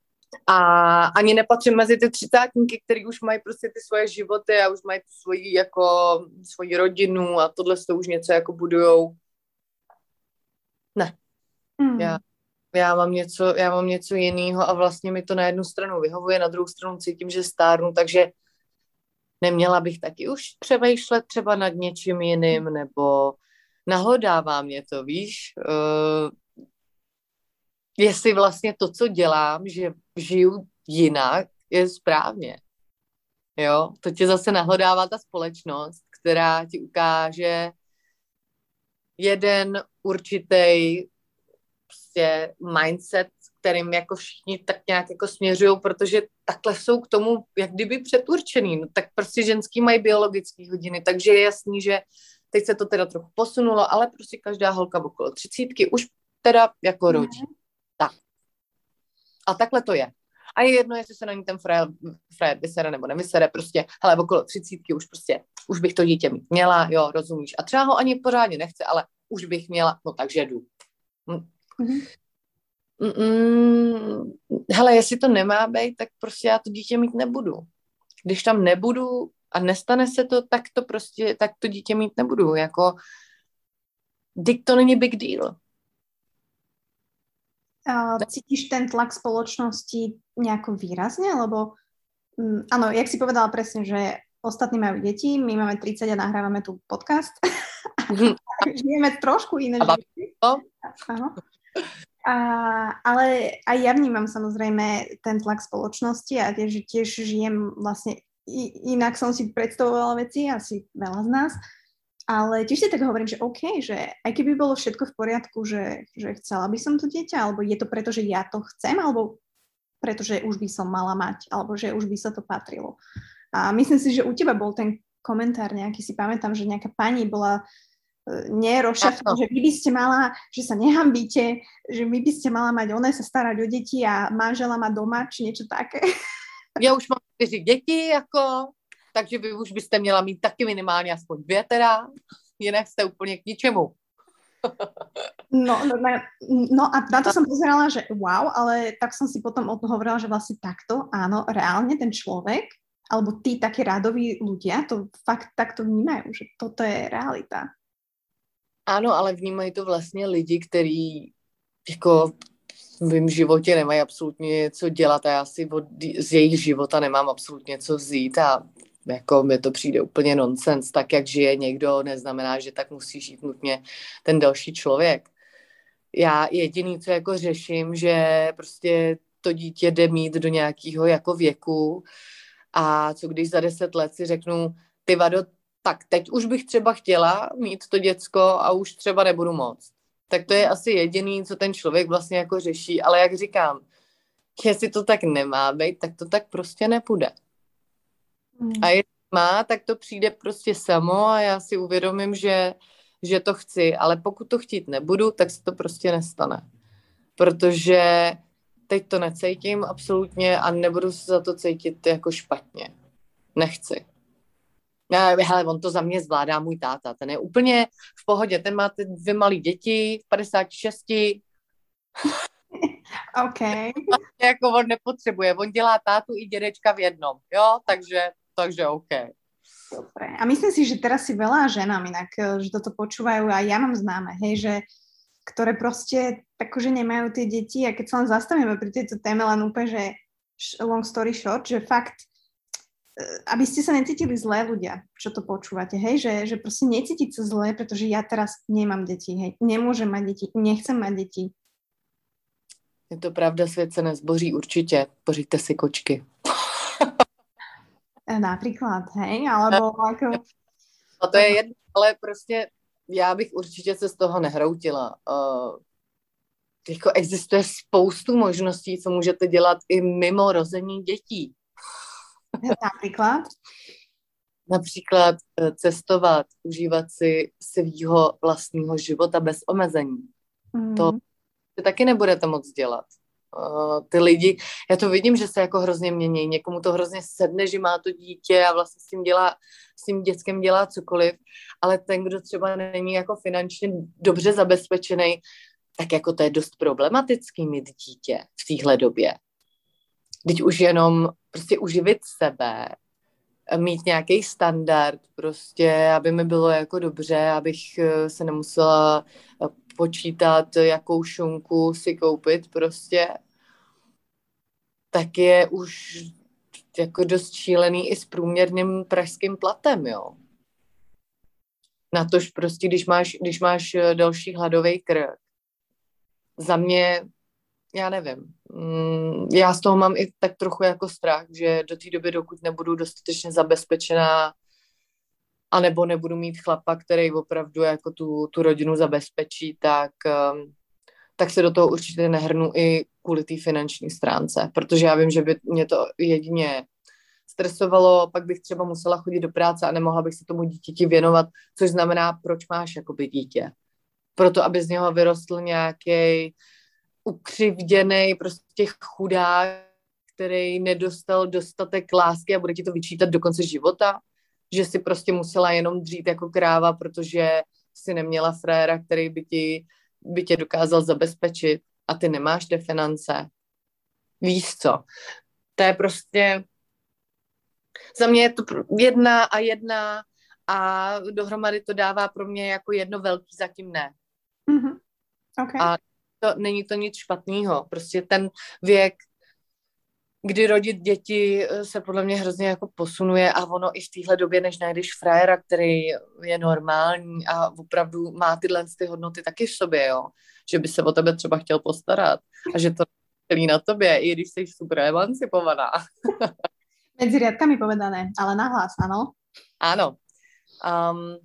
A ani nepatřím mezi ty třicátníky, který už mají prostě ty svoje životy a už mají svoji jako svoji rodinu a tohle to už něco jako budujou. Ne. Mm. Já, já, mám něco, já mám něco jiného a vlastně mi to na jednu stranu vyhovuje, na druhou stranu cítím, že stárnu, takže neměla bych taky už přemýšlet třeba nad něčím jiným, nebo nahlodává mě to, víš, uh, jestli vlastně to, co dělám, že žiju jinak, je správně. Jo, to tě zase nahlodává ta společnost, která ti ukáže jeden určitý prostě mindset, kterým jako všichni tak nějak jako směřují, protože takhle jsou k tomu jak kdyby předurčený. No, tak prostě ženský mají biologické hodiny, takže je jasný, že teď se to teda trochu posunulo, ale prostě každá holka okolo třicítky už teda jako rodí. Mm. Tak. A takhle to je. A je jedno, jestli se na ní ten frajer, frajer vysere nebo nevysere, prostě, hele, okolo třicítky už prostě, už bych to dítě mít měla, jo, rozumíš. A třeba ho ani pořádně nechce, ale už bych měla, no takže jdu. Mm-hmm. Mm, hele, jestli to nemá být, tak prostě já to dítě mít nebudu. Když tam nebudu a nestane se to, tak to prostě, tak to dítě mít nebudu. Jako, dik to není big deal. Uh, cítíš ten tlak spoločnosti nejako výrazne? Lebo um, áno, jak si povedala presne, že ostatní majú deti, my máme 30 a nahrávame tu podcast. [laughs] [laughs] Žijeme trošku iné životy. Áno. A, ale aj ja vnímam samozrejme ten tlak spoločnosti a tiež, tiež žijem vlastne inak som si predstavovala veci, asi veľa z nás, ale tiež si tak hovorím, že OK, že aj keby bolo všetko v poriadku, že, že chcela by som to dieťa, alebo je to preto, že ja to chcem, alebo pretože už by som mala mať, alebo že už by sa to patrilo. A myslím si, že u teba bol ten komentár nejaký, si pamätám, že nejaká pani bola nerozšafnú, že vy by ste mala, že sa nehambíte, že vy by ste mala mať oné sa starať o deti a manžela má doma, či niečo také. [laughs] Já už mám čtyři děti, jako, takže vy už byste měla mít taky minimálně aspoň dvě teda, jinak jste úplně k ničemu. [laughs] No, no, no a na to som pozerala, že wow, ale tak som si potom hovorila, že vlastne takto, áno, reálne ten človek, alebo tí takí radoví ľudia to fakt takto vnímajú, že toto je realita. Ano, ale vnímají to vlastně lidi, kteří jako v mém životě nemají absolutně co dělat a já si od, z jejich života nemám absolutně co vzít a jako mi to přijde úplně nonsens. Tak, jak žije někdo, neznamená, že tak musí žít nutně ten další člověk. Já jediný, co jako řeším, že prostě to dítě jde mít do nějakého jako věku a co když za deset let si řeknu, ty vado, tak teď už bych třeba chtěla mít to děcko a už třeba nebudu moc. Tak to je asi jediný, co ten člověk vlastně jako řeší, ale jak říkám, jestli to tak nemá být, tak to tak prostě nepůjde. Hmm. A jestli má, tak to přijde prostě samo a já si uvědomím, že, že to chci, ale pokud to chtít nebudu, tak se to prostě nestane. Protože teď to necítím absolutně a nebudu se za to cítit jako špatně. Nechci. Hele, on to za mě zvládá můj táta. Ten je úplně v pohodě. Ten má ty dvě malé děti v 56. [laughs] OK. [laughs] jako on nepotřebuje. On dělá tátu i dědečka v jednom. Jo, takže, takže OK. Dobre. A myslím si, že teraz si veľa ženám inak, eh, že toto počúvajú a ja mám známe, hej, že ktoré proste akože nemajú tie deti a keď sa len zastavíme pri tejto téme, len úplne, že long story short, že fakt aby ste sa necítili zlé ľudia, čo to počúvate, hej, že, že proste necítiť sa zlé, pretože ja teraz nemám deti, hej, nemôžem mať deti, nechcem mať deti. Je to pravda, svět se nezboří určitě. Pořiďte si kočky. [laughs] Například, hej, alebo jako... A to je jedno, ale prostě já bych určitě se z toho nehroutila. Uh, jako existuje spoustu možností, co můžete dělat i mimo rození dětí. [laughs] Například? Například eh, cestovat, užívat si svýho vlastního života bez omezení. Mm. To taky nebudete moc dělat. Uh, ty lidi, já to vidím, že se jako hrozně mění. Někomu to hrozně sedne, že má to dítě a vlastně s tím dělá, s tím dětskem dělá cokoliv, ale ten, kdo třeba není jako finančně dobře zabezpečený, tak jako to je dost problematický mít dítě v téhle době. Teď už jenom prostě uživit sebe, mít nějaký standard, prostě, aby mi bylo jako dobře, abych eh, se nemusela eh, počítat, jakou šunku si koupit prostě, tak je už jako dost šílený i s průměrným pražským platem, jo. Na tož prostě, když máš, když máš eh, další hladový krk. Za mě já nevím. Mm, já z toho mám i tak trochu jako strach, že do té doby, dokud nebudu dostatečně zabezpečená, anebo nebudu mít chlapa, který opravdu jako tu, tu rodinu zabezpečí, tak, um, tak se do toho určitě nehrnu i kvůli té finanční stránce, protože já vím, že by mě to jedině stresovalo, pak bych třeba musela chodit do práce a nemohla bych se tomu dítěti věnovat, což znamená, proč máš jakoby dítě. Proto, aby z něho vyrostl nějaký ukřivděný prostě chudák, který nedostal dostatek lásky a bude ti to vyčítat do konce života, že si prostě musela jenom dřít jako kráva, protože si neměla fréra, který by ti by tě dokázal zabezpečit a ty nemáš ty finance. Víš co? To je prostě za mě je to jedna a jedna a dohromady to dává pro mě jako jedno velký zatím ne. Mm-hmm. Okay. A to, není to nic špatného. Prostě ten věk, kdy rodit děti eh, se podle mě hrozně jako posunuje a ono i v téhle době, než najdeš frajera, který je normální a opravdu má tyhle ty hodnoty taky v sobě, jo. Že by se o tebe třeba chtěl postarat a že to celý na tobě, i když jsi super emancipovaná. [laughs] Mezi riadkami povedané, ale nahlas, ano? Ano. Um,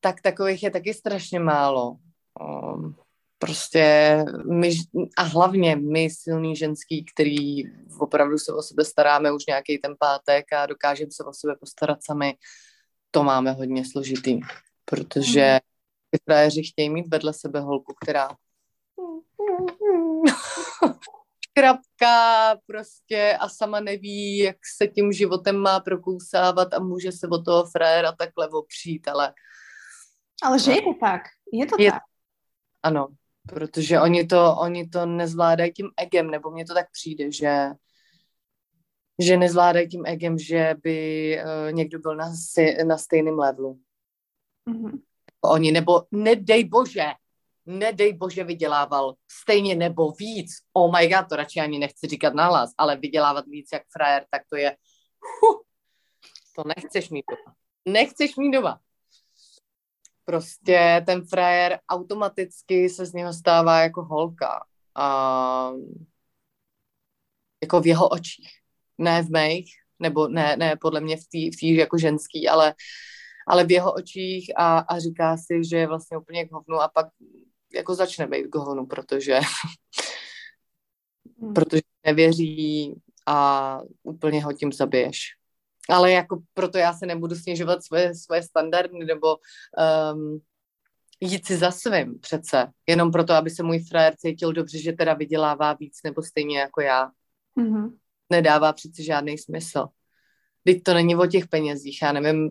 tak takových je taky strašně málo. Um, prostě my, a hlavně my silný ženský, který opravdu se o sebe staráme už nějaký ten pátek a dokážeme se o sebe postarat sami, to máme hodně složitý, protože mm. ty frajeři chtějí mít vedle sebe holku, která [laughs] škrapka prostě a sama neví, jak se tím životem má prokousávat a může se od toho frajera takhle opřít, ale... Ale že je to tak, je to je, tak. Ano, protože oni to, oni to nezvládají tím egem, nebo mně to tak přijde, že že nezvládají tím egem, že by uh, někdo byl na, na stejném levelu. Mm-hmm. Oni, nebo nedej bože, nedej bože vydělával stejně nebo víc. Oh my god, to radši ani nechci říkat nahlas, ale vydělávat víc jak frajer, tak to je, huh, to nechceš mít doma. Nechceš mít doma prostě ten frajer automaticky se z něho stává jako holka. A jako v jeho očích. Ne v mých, nebo ne, ne podle mě v té v jako ženský, ale, ale v jeho očích a, a říká si, že je vlastně úplně k hovnu a pak jako začne být k hovnu, protože hmm. protože nevěří a úplně ho tím zabiješ ale jako proto já se nebudu snižovat svoje, svoje standardy nebo um, jít si za svým přece, jenom proto, aby se můj frajer cítil dobře, že teda vydělává víc nebo stejně jako já. Mm-hmm. Nedává přece žádný smysl. Teď to není o těch penězích, já nevím,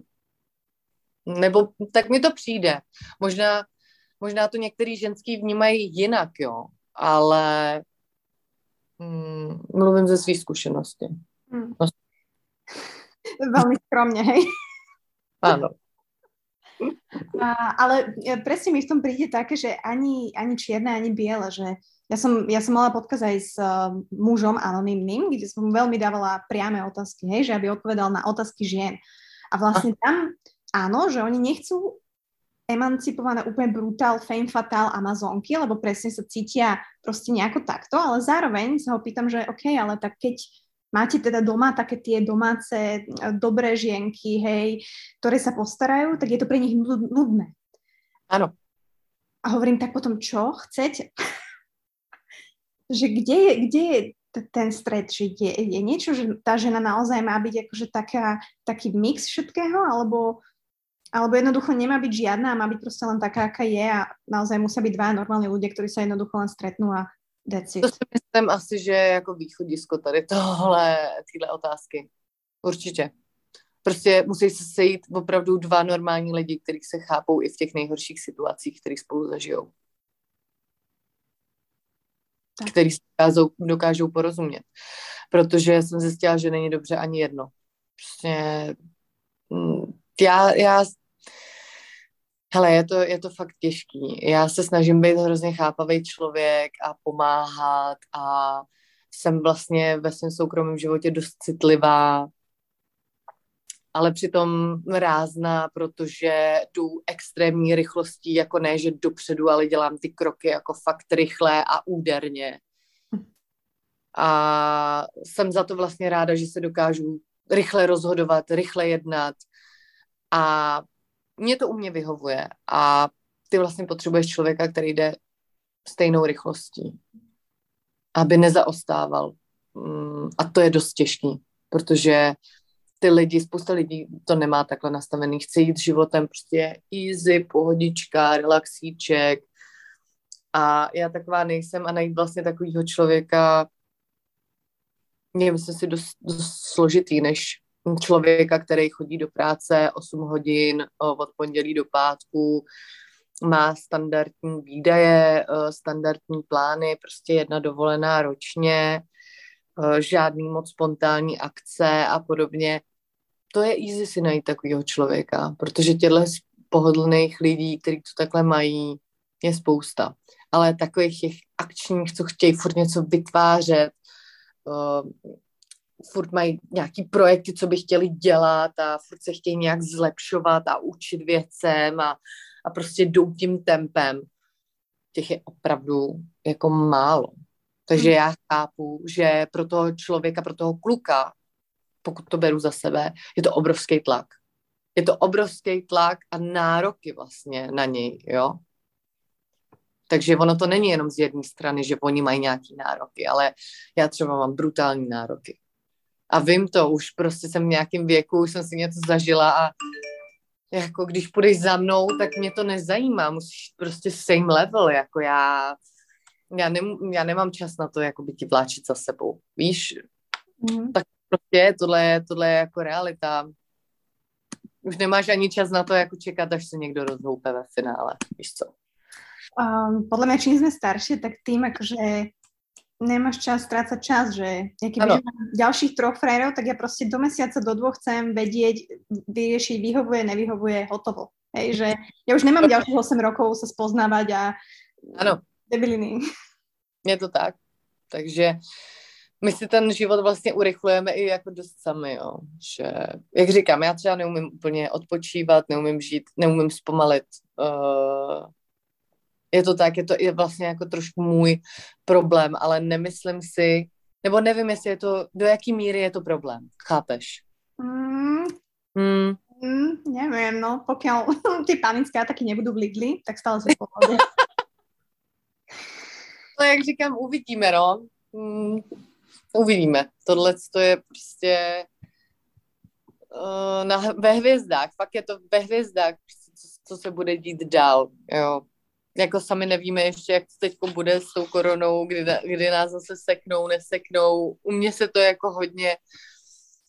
nebo tak mi to přijde. Možná, možná to některý ženský vnímají jinak, jo, ale mm, mluvím ze své zkušenosti. Mm. No, Veľmi skromne, hej? Áno. A, ale presne mi v tom príde také, že ani, ani čierne, ani biele, že ja som, ja som mala podkaz aj s uh, mužom anonymným, kde som mu veľmi dávala priame otázky, hej, že aby odpovedal na otázky žien. A vlastne tam, áno, že oni nechcú emancipované úplne brutál, fame fatal Amazonky, lebo presne sa cítia proste nejako takto, ale zároveň sa ho pýtam, že OK, ale tak keď máte teda doma také tie domáce e, dobré žienky, hej, ktoré sa postarajú, tak je to pre nich nudné. Áno. A hovorím, tak potom čo chcete? [laughs] že kde je, kde je ten stred, že je, je niečo, že tá žena naozaj má byť akože taká, taký mix všetkého, alebo, alebo jednoducho nemá byť žiadna a má byť proste len taká, aká je a naozaj musia byť dva normálni ľudia, ktorí sa jednoducho len stretnú a that's it. To si myslím asi, že je jako východisko tady tohle, tyhle otázky. Určitě. Prostě musí se sejít opravdu dva normální lidi, kteří se chápou i v těch nejhorších situacích, které spolu zažijou tak. který si dokážou, dokážou porozumět. Protože jsem zjistila, že není dobře ani jedno. Prostě mm, já, já Hele, je to, je to fakt těžký. Já se snažím být hrozně chápavý člověk a pomáhat a jsem vlastně ve svém soukromém životě dost citlivá ale přitom rázná, protože jdu extrémní rychlostí, jako ne, že dopředu, ale dělám ty kroky jako fakt rychle a úderně. A jsem za to vlastně ráda, že se dokážu rychle rozhodovat, rychle jednat a mě to u mě vyhovuje a ty vlastně potřebuješ člověka, který jde stejnou rychlostí, aby nezaostával. Mm, a to je dost těžký, protože ty lidi, spousta lidí to nemá takhle nastavený. Chce jít životem prostě easy, pohodička, relaxíček. A já taková nejsem a najít vlastně takového člověka je myslím si dost, dost složitý, než člověka, který chodí do práce 8 hodin od pondělí do pátku, má standardní výdaje, standardní plány, prostě jedna dovolená ročně, Eh, žádný moc spontánní akce a podobně. To je easy si najít takového člověka, protože těchto pohodlných lidí, kteří to takhle mají, je spousta. Ale takových těch akčních, co chtějí furt něco vytvářet, furt mají nějaký projekty, co by chtěli dělat a furt se chtějí nějak zlepšovat a učit věcem a, a prostě jdou tím tempem. Těch je opravdu jako málo. Takže hmm. já chápu, že pro toho člověka, pro toho kluka, pokud to beru za sebe, je to obrovský tlak. Je to obrovský tlak a nároky vlastně na něj, jo. Takže ono to není jenom z jedné strany, že oni mají nějaký nároky, ale já třeba mám brutální nároky. A vím to, už prostě jsem v nějakém věku, už jsem si něco zažila a jako když půjdeš za mnou, tak mě to nezajímá, musíš prostě same level, jako já já, nem, já nemám čas na to, jako by ti vláčit za sebou. Víš, mm. tak prostě tohle, tohle je jako realita. Už nemáš ani čas na to, jako čekat, až se někdo rozhoupe ve finále. Víš co? Um, podľa mňa, čím sme staršie, tak tým akože nemáš čas strácať čas, že ja keby mám ďalších troch frajerov, tak ja proste do mesiaca, do dvoch chcem vedieť, vyriešiť, vyhovuje, nevyhovuje, hotovo. Hej, že ja už nemám [laughs] ďalších 8 rokov sa spoznávať a ano debiliny. Je to tak. Takže my si ten život vlastně urychlujeme i jako dost sami, jo. Že, jak říkám, já třeba neumím úplně odpočívat, neumím žít, neumím zpomalit. Uh, je to tak, je to je vlastně jako trošku můj problém, ale nemyslím si, nebo nevím, jestli je to, do jaký míry je to problém, chápeš? Mm. Mm. Mm, neviem, no, pokiaľ [laughs] tie panické ataky nebudú v Lidli, tak stále sa v [laughs] No jak říkám, uvidíme, no. Hmm, uvidíme. Tohle to je prostě uh, na, ve hvězdách. Fakt je to ve hvězdách, co, co se bude dít dál, jo. Jako sami nevíme ještě, jak to teď bude s tou koronou, kdy, kdy nás zase seknou, neseknou. U mě se to jako hodně,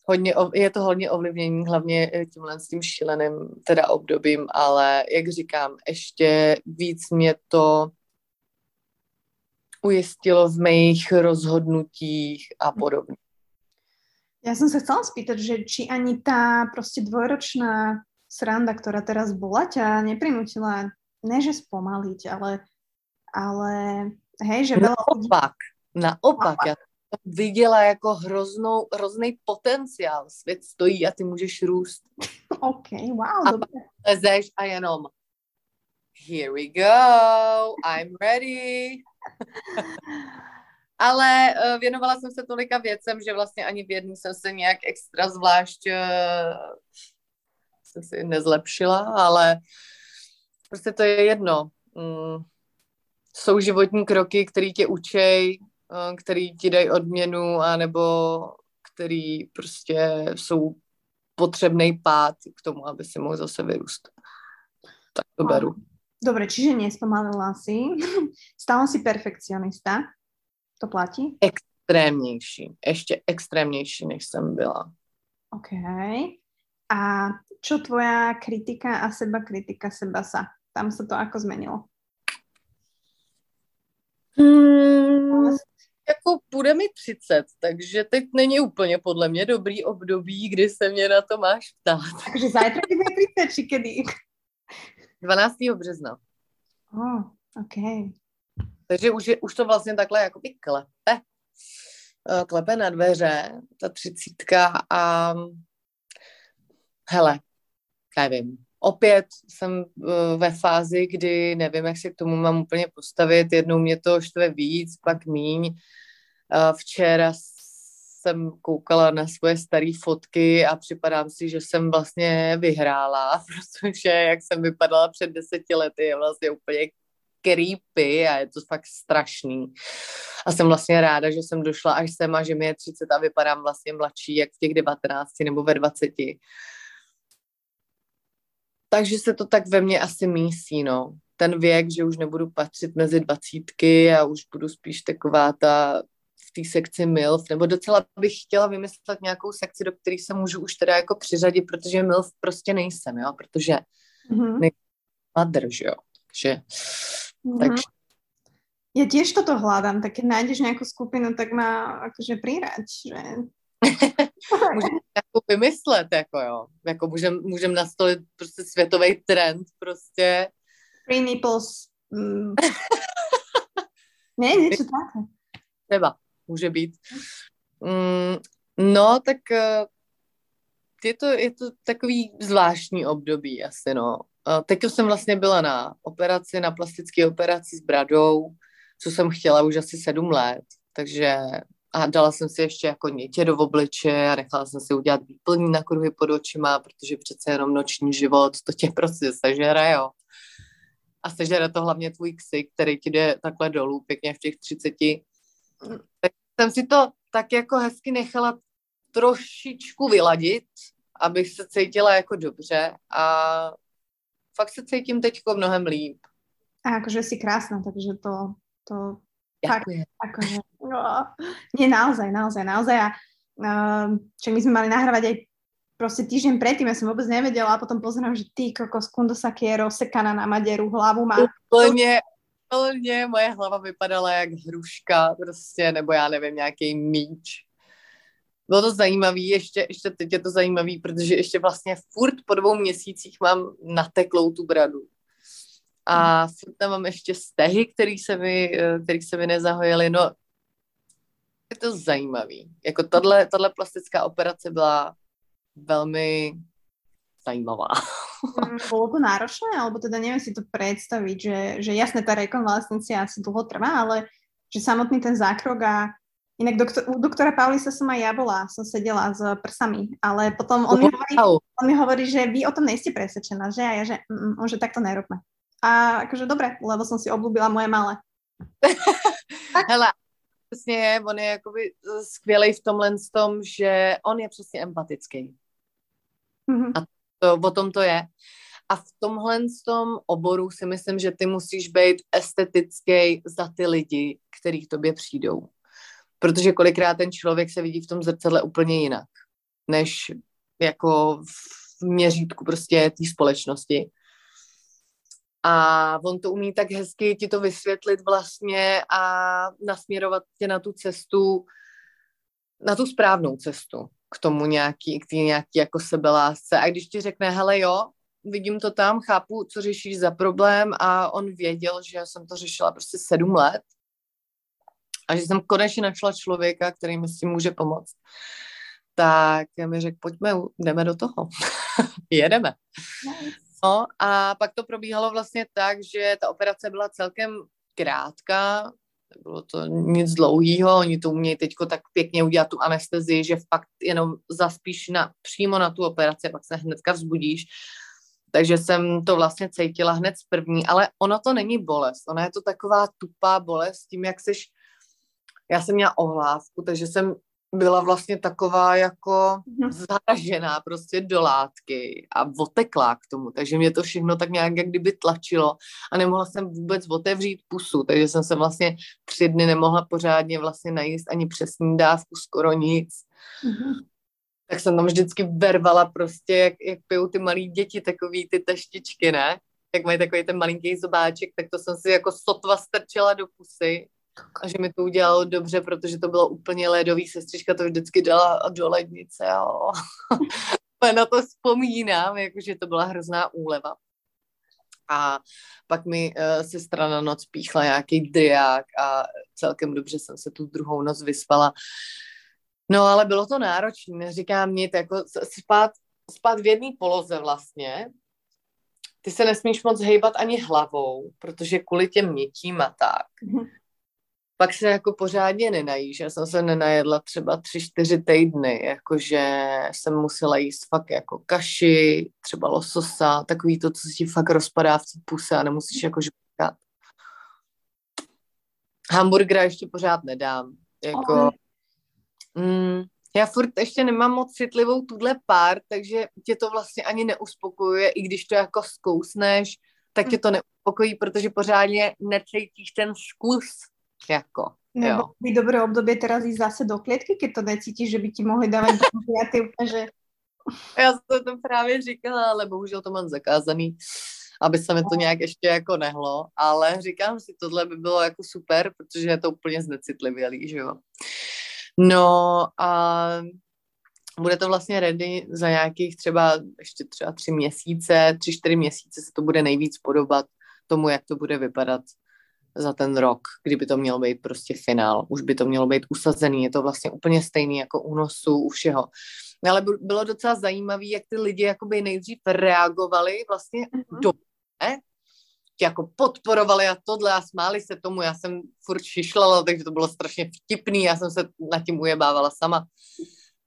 hodně, je to hodně ovlivnění, hlavně tímhle s tím šíleným teda obdobím, ale jak říkám, ještě víc mě to ujistilo v mých rozhodnutích a podobně. Ja som sa chcela spýtať, že či ani tá proste dvojročná sranda, ktorá teraz bola, ťa neprinútila, ne že spomaliť, ale, ale hej, že veľa... Naopak, naopak, já to viděla jako hroznou, hrozný potenciál. Svět stojí a ty můžeš růst. OK, wow, a lezeš a jenom here we go, I'm ready. [laughs] Ale uh, věnovala jsem se tolika věcem, že vlastně ani v jedné jsem se nějak extra zvlášť uh, jsem si nezlepšila, ale prostě to je jedno. Mm, jsou životní kroky, které tě učej, uh, který ti dají odměnu, anebo který prostě jsou potřebný pád k tomu, aby si mohl zase vyrůst. Tak to beru. Dobre, čiže nespomalila si. [laughs] Stala si perfekcionista. To platí? Extrémnější. Ještě extrémnější, než jsem byla. OK. A čo tvoja kritika a seba kritika seba sa? Tam se to jako zmenilo? Hmm, jako bude mi 30, takže teď není úplně podle mě dobrý období, kdy se mě na to máš ptát. [laughs] Takže zajtra bude 30, či kedy? 12. března. Oh, OK. Takže už, je, už to vlastně takhle jakoby klepe. Eh, klepe na dveře, ta třicítka a hele, nevím. Opět jsem eh, ve fázi, kdy nevím, jak se k tomu mám úplně postavit. Jednou mě to štve víc, pak míň. Eh, včera jsem koukala na svoje staré fotky a připadám si, že jsem vlastně vyhrála, [laughs] protože jak jsem vypadala před deseti lety je vlastně úplně creepy a je to fakt strašný. A jsem vlastně ráda, že jsem došla až sem a že mi je 30 a vypadám vlastně mladší, jak v těch 19 nebo ve 20. Takže se to tak ve mně asi mísí, no. Ten věk, že už nebudu patřit mezi dvacítky a už budu spíš taková ta v té sekci MILF, nebo docela bych chtěla vymyslet nějakou sekci, do které se můžu už teda jako přiřadit, protože MILF prostě nejsem, jo, protože mm-hmm. nejsem mother, jo, takže, mm-hmm. takže ja tiež toto hľadám, tak keď nájdeš nejakú skupinu, tak má akože prirať, že... [laughs] můžeme jako vymyslet, jako jo. Jako můžem, můžem nastolit prostě světový trend, prostě. Free nipples. Mm. [laughs] ne, niečo také. Třeba může být. Mm, no, tak eh, je to, je to takový zvláštní období asi, no. Teď jsem vlastně byla na operaci, na plastické operaci s bradou, co jsem chtěla už asi sedm let, takže a dala jsem si ještě jako nětě do obliče a nechala jsem si udělat výplní na kruhy pod očima, protože přece jenom noční život, to tě prostě sežere, jo. A sežere to hlavně tvůj ksik, který ti jde takhle dolů pěkně v těch třiceti. Tak jsem si to tak jako hezky nechala trošičku vyladit, abych se cítila jako dobře a fakt se cítím teď mnohem líp. A jakože jsi krásná, takže to, to. Fakt, akože, no, nie, naozaj, naozaj, naozaj. A uh, čo my sme mali nahrávať aj proste týždeň predtým, ja som vôbec nevedela a potom pozerám, že ty kokos, Kundosaki je rozsekaná na maderu, hlavu má. Úplně, úplně moje hlava vypadala jak hruška, prostě, nebo já nevím, nějaký míč. Bylo to zajímavé, ještě, ještě teď je to zajímavé, protože ještě vlastně furt po dvou měsících mám nateklou tu bradu. A furt tam mám ještě stehy, který se mi, který se mi nezahojily. No, je to zajímavý. Jako tahle, tahle plastická operace byla velmi zajímavá. Mm, bolo to náročné? Alebo teda neviem si to predstaviť, že, že jasne tá rekonvalescencia asi dlho trvá, ale že samotný ten zákrok a Inak doktor, u doktora Paulisa som aj ja bola, som sedela s prsami, ale potom on, mi hovorí, on mi hovorí, že vy o tom nejste presvedčená, že? A ja, že, mm, mm že takto nerobme. A akože dobre, lebo som si oblúbila moje malé. [laughs] Hele, přesně, on je jakoby skvělý v tomhle tom, že on je přesně empatický. Mm-hmm. A to, o tom to je. A v tomhle tom oboru si myslím, že ty musíš být estetický za ty lidi, který k tobě přijdou. Protože kolikrát ten člověk se vidí v tom zrcadle úplně jinak, než jako v měřítku prostě té společnosti. A on to umí tak hezky ti to vysvětlit vlastně a nasměrovat tě na tu cestu, na tu správnou cestu k tomu nějaký, k nějaký jako sebelásce. A když ti řekne, hele jo, vidím to tam, chápu, co řešíš za problém a on věděl, že jsem to řešila prostě sedm let a že jsem konečně našla člověka, který mi s tím může pomoct, tak mi řekl, pojďme, jdeme do toho. [laughs] Jedeme. No a pak to probíhalo vlastně tak, že ta operace byla celkem krátká, nebylo to nic dlouhého, oni to umějí teď tak pěkně udělat tu anestezii, že fakt jenom zaspíš na, přímo na tu operaci a pak se hnedka vzbudíš. Takže jsem to vlastně cítila hned z první, ale ono to není bolest, ona je to taková tupá bolest tím, jak seš, já jsem měla ohlávku, takže jsem byla vlastně taková jako mhm. zaražená prostě do látky a oteklá k tomu, takže mě to všechno tak nějak jak kdyby tlačilo a nemohla jsem vůbec otevřít pusu, takže jsem se vlastně tři dny nemohla pořádně vlastně najíst ani přes dávku, skoro nic. Mm-hmm. Tak jsem tam vždycky vervala prostě, jak, jak pijou ty malí děti, takový ty taštičky, ne? Jak mají takový ten malinký zobáček, tak to jsem si jako sotva strčila do pusy a že mi to udělalo dobře, protože to bylo úplně ledový, sestřička to vždycky dala do lednice, jo. [laughs] na to vzpomínám, jakože to byla hrozná úleva. A pak mi uh, sestra na noc píchla nějaký driák a celkem dobře jsem se tu druhou noc vyspala. No ale bylo to náročné, neříkám nic, jako spát, spát v jedné poloze vlastně. Ty se nesmíš moc hejbat ani hlavou, protože kvůli těm mětím a tak. Mm-hmm pak se jako pořádně nenajíš. Já jsem se nenajedla třeba tři, čtyři týdny, jakože jsem musela jíst fakt jako kaši, třeba lososa, takový to, co se ti fakt rozpadá v puse a nemusíš jako žvíkat. Hamburgera ještě pořád nedám. Jako, mm, já furt ještě nemám moc citlivou tuhle pár, takže tě to vlastně ani neuspokojuje, i když to jako zkousneš, tak tě to neuspokojí, protože pořádně necítíš ten zkus jako, Nebo by dobré období teraz jít zase do klietky, keď to necítíš, že by ti mohli dávat ty úplně, že... Já jsem to právě říkala, ale bohužel to mám zakázaný, aby se mi to nějak ještě jako nehlo, ale říkám si, tohle by bylo jako super, protože je to úplně znecitlivělý, že jo. No a bude to vlastně ready za nějakých třeba ještě třeba tři měsíce, tři, čtyři měsíce se to bude nejvíc podobat tomu, jak to bude vypadat za ten rok, kdyby to mělo být prostě finál. Už by to mělo být usazený, je to vlastně úplně stejný jako u nosu, u všeho. Ale bylo docela zajímavé, jak ty lidi jakoby nejdřív reagovali vlastně mm-hmm. do jako podporovali a tohle a smáli se tomu, já jsem furt šišlala, takže to bylo strašně vtipný, já jsem se nad tím ujebávala sama.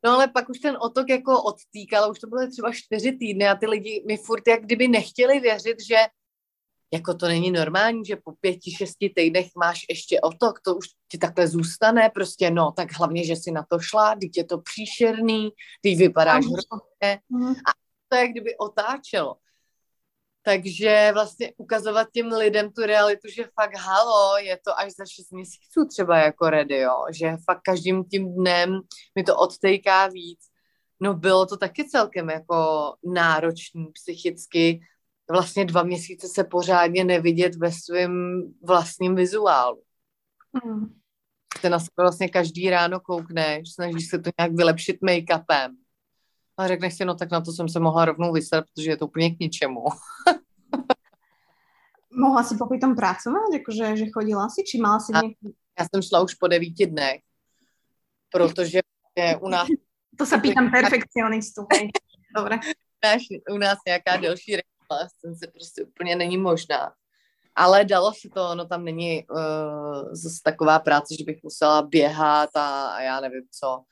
No ale pak už ten otok jako odtýkal, už to bylo třeba čtyři týdny a ty lidi mi furt jak kdyby nechtěli věřit, že jako to není normální, že po pěti, šesti týdnech máš ještě otok, to už ti takhle zůstane, prostě no, tak hlavně, že si na to šla, teď je to příšerný, ty vypadáš hrozně mm. a to je kdyby otáčelo. Takže vlastně ukazovat těm lidem tu realitu, že fakt halo, je to až za šest měsíců třeba jako ready, jo? že fakt každým tím dnem mi to odtejká víc. No bylo to taky celkem jako náročný psychicky, vlastně dva měsíce se pořádně nevidět ve svém vlastním vizuálu. Mm. Ty na sebe vlastně každý ráno koukneš, snažíš se to nějak vylepšit make-upem. A řekneš si, no tak na to jsem se mohla rovnou vysrat, protože je to úplně k ničemu. [laughs] mohla si popri tom pracovat? Jakože, že chodila si? Či mala si nějaký... Já jsem šla už po devíti dnech, protože je u nás... To se pýtam [laughs] perfekcionistu. Dobre. U nás nějaká delší rekonvalescence prostě úplně není možná. Ale dalo se to, no tam není uh, zase taková práce, že bych musela běhat a, a já nevím co.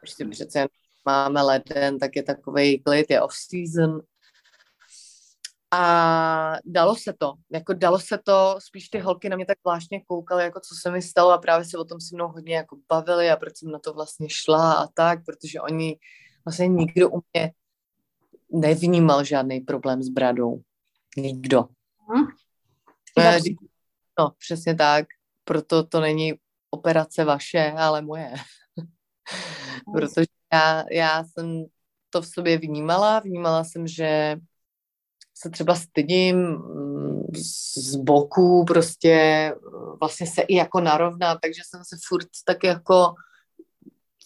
Prostě přece máme leden, tak je takový klid, je off-season. A dalo se to, jako dalo se to, spíš ty holky na mě tak zvláštně koukaly, jako co se mi stalo a právě se o tom se mnou hodně jako bavili a proč jsem na to vlastně šla a tak, protože oni, vlastně nikdo u mě nevnímal žádný problém s bradou. Nikdo. Hmm. No, přesně tak. Proto to není operace vaše, ale moje. [laughs] Protože já, já jsem to v sobě vnímala. Vnímala jsem, že se třeba stydím mm, z boku, prostě vlastně se i jako narovná, takže jsem se furt tak jako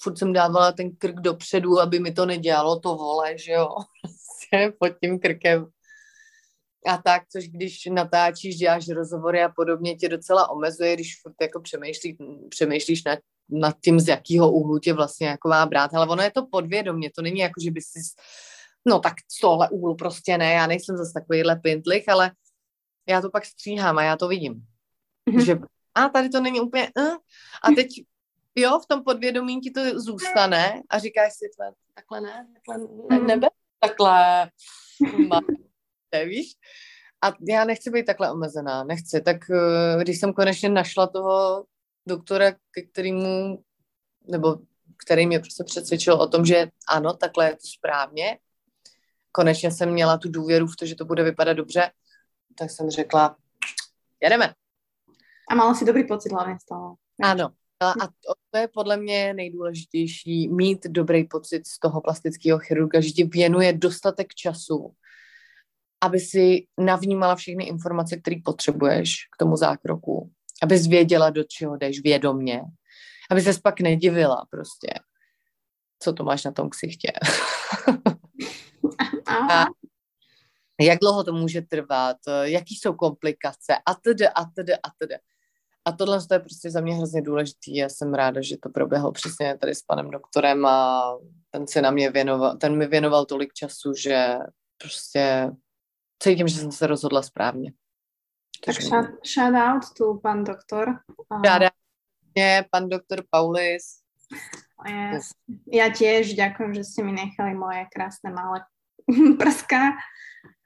furt jsem dávala ten krk dopředu, aby mi to nedělalo to vole, že jo, [laughs] prostě pod tím krkem. A tak, což když natáčíš, děláš rozhovory a podobně, tě docela omezuje, když furt jako přemýšlí, přemýšlíš nad, nad tím, z jakého úhlu tě vlastně jako má brát. Ale ono je to podvědomě, to není jako, že by si No tak z tohle úhlu prostě ne, já nejsem zase takovýhle pintlich, ale já to pak stříhám a já to vidím. Mm-hmm. Že a tady to není úplně uh, a teď jo, v tom podvědomí ti to zůstane a říkáš si, takhle ne, takhle ne, mm-hmm. nebe, takhle má, [laughs] víš? A já nechci být takhle omezená, nechci. Tak eh, když jsem konečně našla toho doktora, ke kterému, nebo který mě prostě přesvědčil o tom, že ano, takhle je to správně, konečně jsem měla tu důvěru v to, že to bude vypadat dobře, tak jsem řekla, jedeme. A mala si dobrý pocit hlavně z toho. Ano. A to je podle mě nejdůležitější, mít dobrý pocit z toho plastického chirurga, že ti věnuje dostatek času, aby si navnímala všechny informace, které potřebuješ k tomu zákroku, aby věděla, do čeho jdeš vědomně, aby se pak nedivila prostě, co to máš na tom ksichtě. [laughs] a jak dlouho to může trvat, jaký jsou komplikace a tedy, a tedy, a tedy. A tohle je prostě za mě hrozně důležitý. Já jsem ráda, že to proběhlo přesně tady s panem doktorem a ten se na mě věnoval, ten mi věnoval tolik času, že prostě cítím, že jsem se rozhodla správně. Tak shout, shout out tu pan doktor. Out mě, pan doktor Paulis. Yes. Ja tiež ďakujem, že ste mi nechali moje krásne malé [laughs] prska.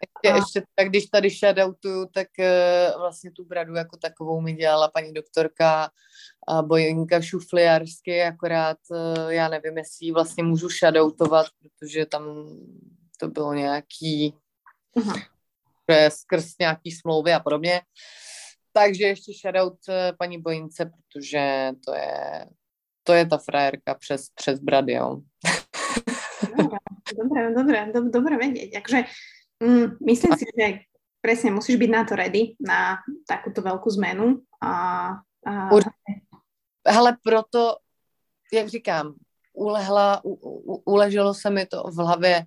Ještě, a... ještě tak, když tady shoutoutuju, tak uh, vlastně tu bradu jako takovou mi dělala paní doktorka Bojinka Šufliarsky, akorát uh, já nevím, jestli vlastně můžu shoutoutovat, protože tam to bylo nějaký uh-huh. skrz nějaký smlouvy a podobně. Takže ještě shoutout paní Bojince, protože to je, to je ta frajerka přes, přes brady, jo. Dobré, dobré, dobré, dobré vedieť. Takže Mm, myslím si, že presne musíš byť na to ready, na takúto veľkú zmenu. A, a... Hele, proto, jak říkám, ulehla, u, u, uleželo se mi to v hlavě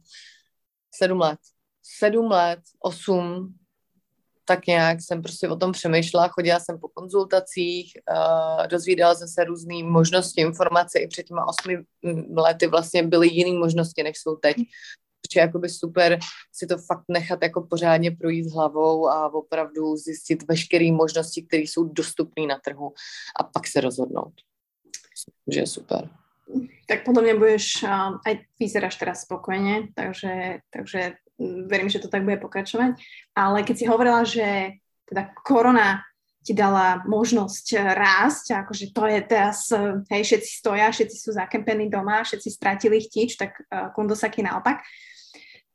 sedm let. Sedm let, osm, tak nějak jsem prostě o tom přemýšlela, chodila jsem po konzultacích, uh, dozvídala jsem se různé možnosti, informace i před těma osmi lety vlastně byly jiné možnosti, než jsou teď je jakoby super si to fakt nechat jako pořádně projít hlavou a opravdu zjistit veškeré možnosti, které jsou dostupné na trhu a pak se rozhodnout. Že je super. Tak podle mě budeš, aj vyzeráš teraz spokojně, takže, takže verím, že to tak bude pokračovat. Ale keď si hovorila, že teda korona ti dala možnosť rásť, akože to je teraz, hej, všetci stoja, všetci sú zakempení doma, všetci stratili chtič, tak uh, Kundosaki naopak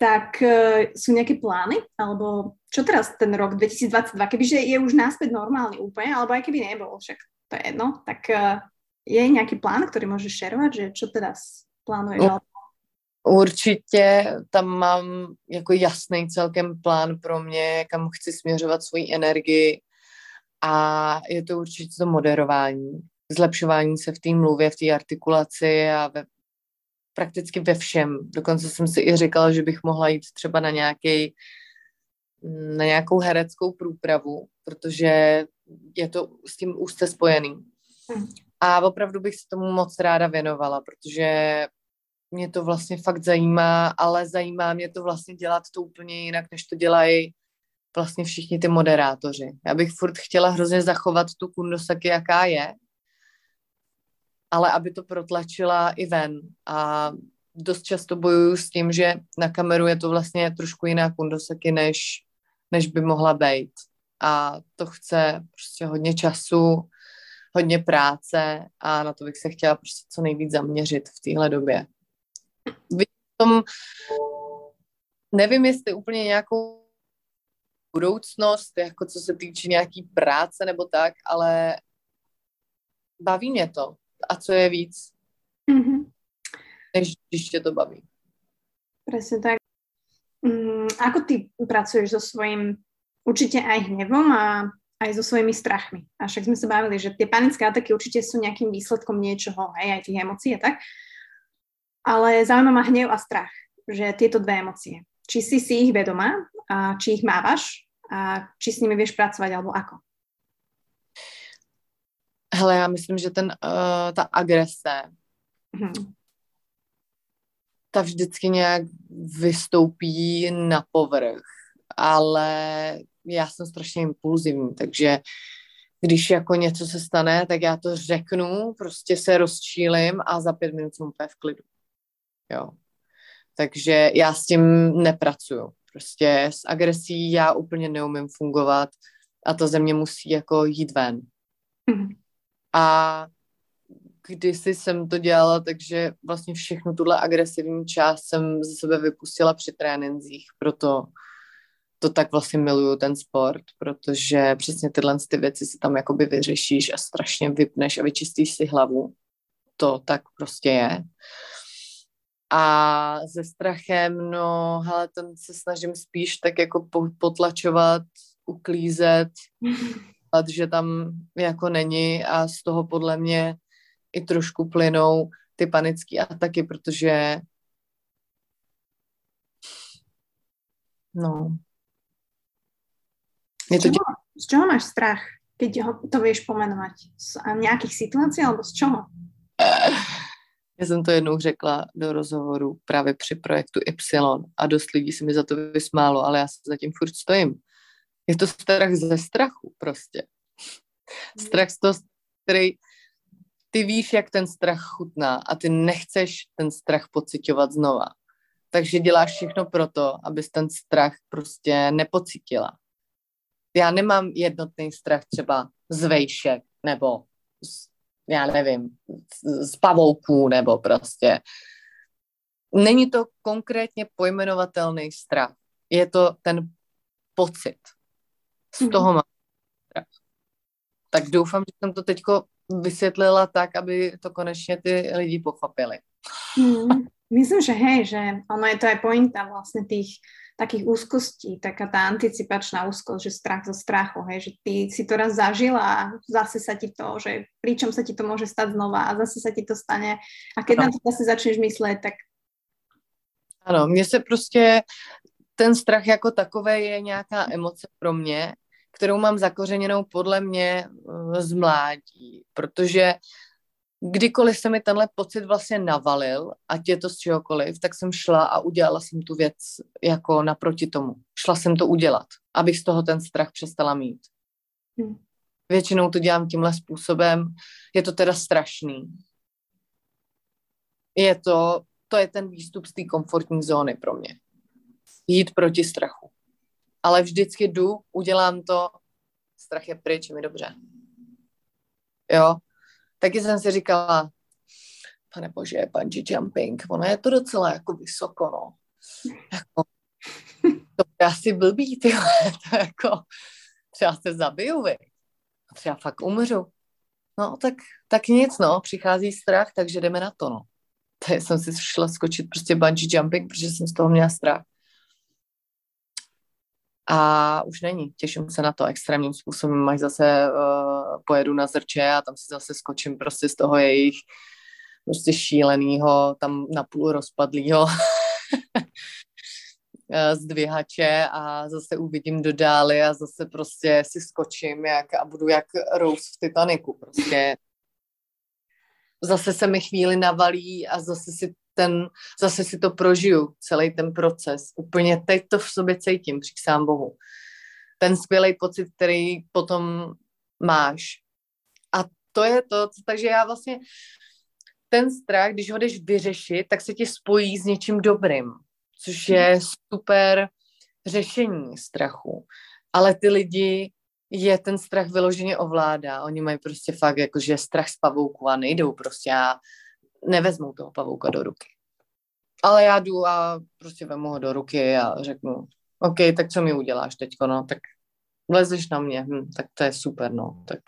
tak uh, sú nejaké plány? Alebo čo teraz ten rok 2022, kebyže je už náspäť normálny úplne, alebo aj keby nebol, však to je jedno, tak uh, je nějaký plán, který můžeš šerovat, že čo teraz plánuješ? No, určitě tam mám jako jasný celkem plán pro mě, kam chci směřovat svoji energii a je to určitě to moderování, zlepšování se v té mluvě, v té artikulaci a ve prakticky ve všem. Dokonce jsem si i říkala, že bych mohla jít třeba na nějaký na nějakou hereckou průpravu, protože je to s tím úzce spojený. Hmm. A opravdu bych se tomu moc ráda věnovala, protože mě to vlastně fakt zajímá, ale zajímá mě to vlastně dělat to úplně jinak, než to dělají vlastně všichni ty moderátoři. Já bych furt chtěla hrozně zachovat tu kundosaky, jaká je, ale aby to protlačila i ven. A dost často bojuju s tím, že na kameru je to vlastně trošku jiná kundoseky, než, než by mohla být. A to chce prostě hodně času, hodně práce a na to bych se chtěla prostě co nejvíc zaměřit v téhle době. Tom, nevím, jestli úplně nějakou budoucnost, jako co se týče nějaký práce nebo tak, ale baví mě to a co je víc, mm-hmm. než když tě to baví. Presne tak. Mm, ako ty pracuješ so svojím určite aj hnevom a aj so svojimi strachmi. A však sme sa bavili, že tie panické ataky určite sú nejakým výsledkom niečoho, hej, aj tých emócií a tak. Ale zaujíma ma hnev a strach, že tieto dve emócie. Či si si ich vedomá, a či ich mávaš a či s nimi vieš pracovať, alebo ako? Hele, já myslím, že ten, uh, ta agrese, hmm. ta vždycky nějak vystoupí na povrch, ale já jsem strašně impulzivní, takže když jako něco se stane, tak já to řeknu, prostě se rozčílim a za pět minut jsem úplně v klidu. Jo. Takže já s tím nepracuju. Prostě s agresí já úplně neumím fungovat a to ze mě musí jako jít ven. Mm-hmm. A kdysi jsem to dělala, takže vlastně všechnu tuhle agresivní část jsem ze sebe vypustila při trénincích, proto to tak vlastně miluju ten sport, protože přesně tyhle ty věci si tam jakoby vyřešíš a strašně vypneš a vyčistíš si hlavu. To tak prostě je. A se strachem, no, hele, ten se snažím spíš tak jako potlačovat, uklízet, [laughs] že tam jako není a z toho podle mě i trošku plynou ty panické ataky, protože no, je to... Z, čoho, z čoho máš strach, keď ho, to vieš pomenovať? Z nějakých situací alebo z čoho? [laughs] Já jsem to jednou řekla do rozhovoru právě při projektu Y a dost lidí se mi za to vysmálo, ale já se zatím furt stojím. Je to strach ze strachu prostě. Strach z toho, který ty víš, jak ten strach chutná a ty nechceš ten strach pocitovat znova. Takže děláš všechno pro to, abys ten strach prostě nepocítila já nemám jednotný strach třeba z vejšek nebo z, já nevím, z, pavouků nebo prostě. Není to konkrétně pojmenovatelný strach. Je to ten pocit. Z toho mhm. mám strach. Tak doufám, že jsem to teďko vysvětlila tak, aby to konečně ty lidi pochopili. Mm, myslím, že hej, že ono je to aj pointa vlastne tých takých úzkostí, taká tá anticipačná úzkosť, že strach zo strachu, hej, že ty si to raz zažila a zase sa ti to, že pričom sa ti to môže stať znova a zase sa ti to stane a keď ano. na to zase začneš myslet, tak... Ano, mně se prostě ten strach jako takový je nějaká emoce pro mě, kterou mám zakořeněnou podle mě eh, z mládí, protože kdykoliv se mi tenhle pocit vlastně navalil, ať je to z čehokoliv, tak jsem šla a udělala jsem tu věc jako naproti tomu. Šla jsem to udělat, abych z toho ten strach přestala mít. Hmm. Většinou to dělám tímhle způsobem. Je to teda strašný. Je to, to je ten výstup z té komfortní zóny pro mě. Jít proti strachu. Ale vždycky jdu, udělám to, strach je pryč, je mi dobře. Jo, taky jsem si říkala, pane bože, bungee jumping, ono je to docela jako vysoko, no. Jako, to je asi blbý, ty [laughs] to jako, třeba se zabiju, vy. Třeba fakt umřu. No, tak, tak nic, no, přichází strach, takže jdeme na to, no. Tak jsem si šla skočit prostě bungee jumping, protože jsem z toho měla strach. A už není. Těším se na to extrémním způsobem, až zase uh, pojedu na zrče a tam si zase skočím prostě z toho jejich prostě šílenýho, tam napůl rozpadlýho [laughs] eh, zdvihače a zase uvidím do dály a zase prostě si skočím jak, a budu jak Rose v Titaniku. Prostě zase se mi chvíli navalí a zase si ten, zase si to prožiju, celý ten proces. Úplně teď to v sobě cítím, přísám Bohu. Ten skvělý pocit, který potom máš. A to je to, takže já vlastně ten strach, když ho jdeš vyřešit, tak se ti spojí s něčím dobrým, což je super řešení strachu. Ale ty lidi je ten strach vyloženě ovládá. Oni mají prostě fakt jakože strach z pavouku a nejdou prostě a nevezmou toho pavouka do ruky. Ale já jdu a prostě vemu ho do ruky a řeknu, OK, tak co mi uděláš teďko, no, tak vlezeš na mě, hm, tak to je super, no, tak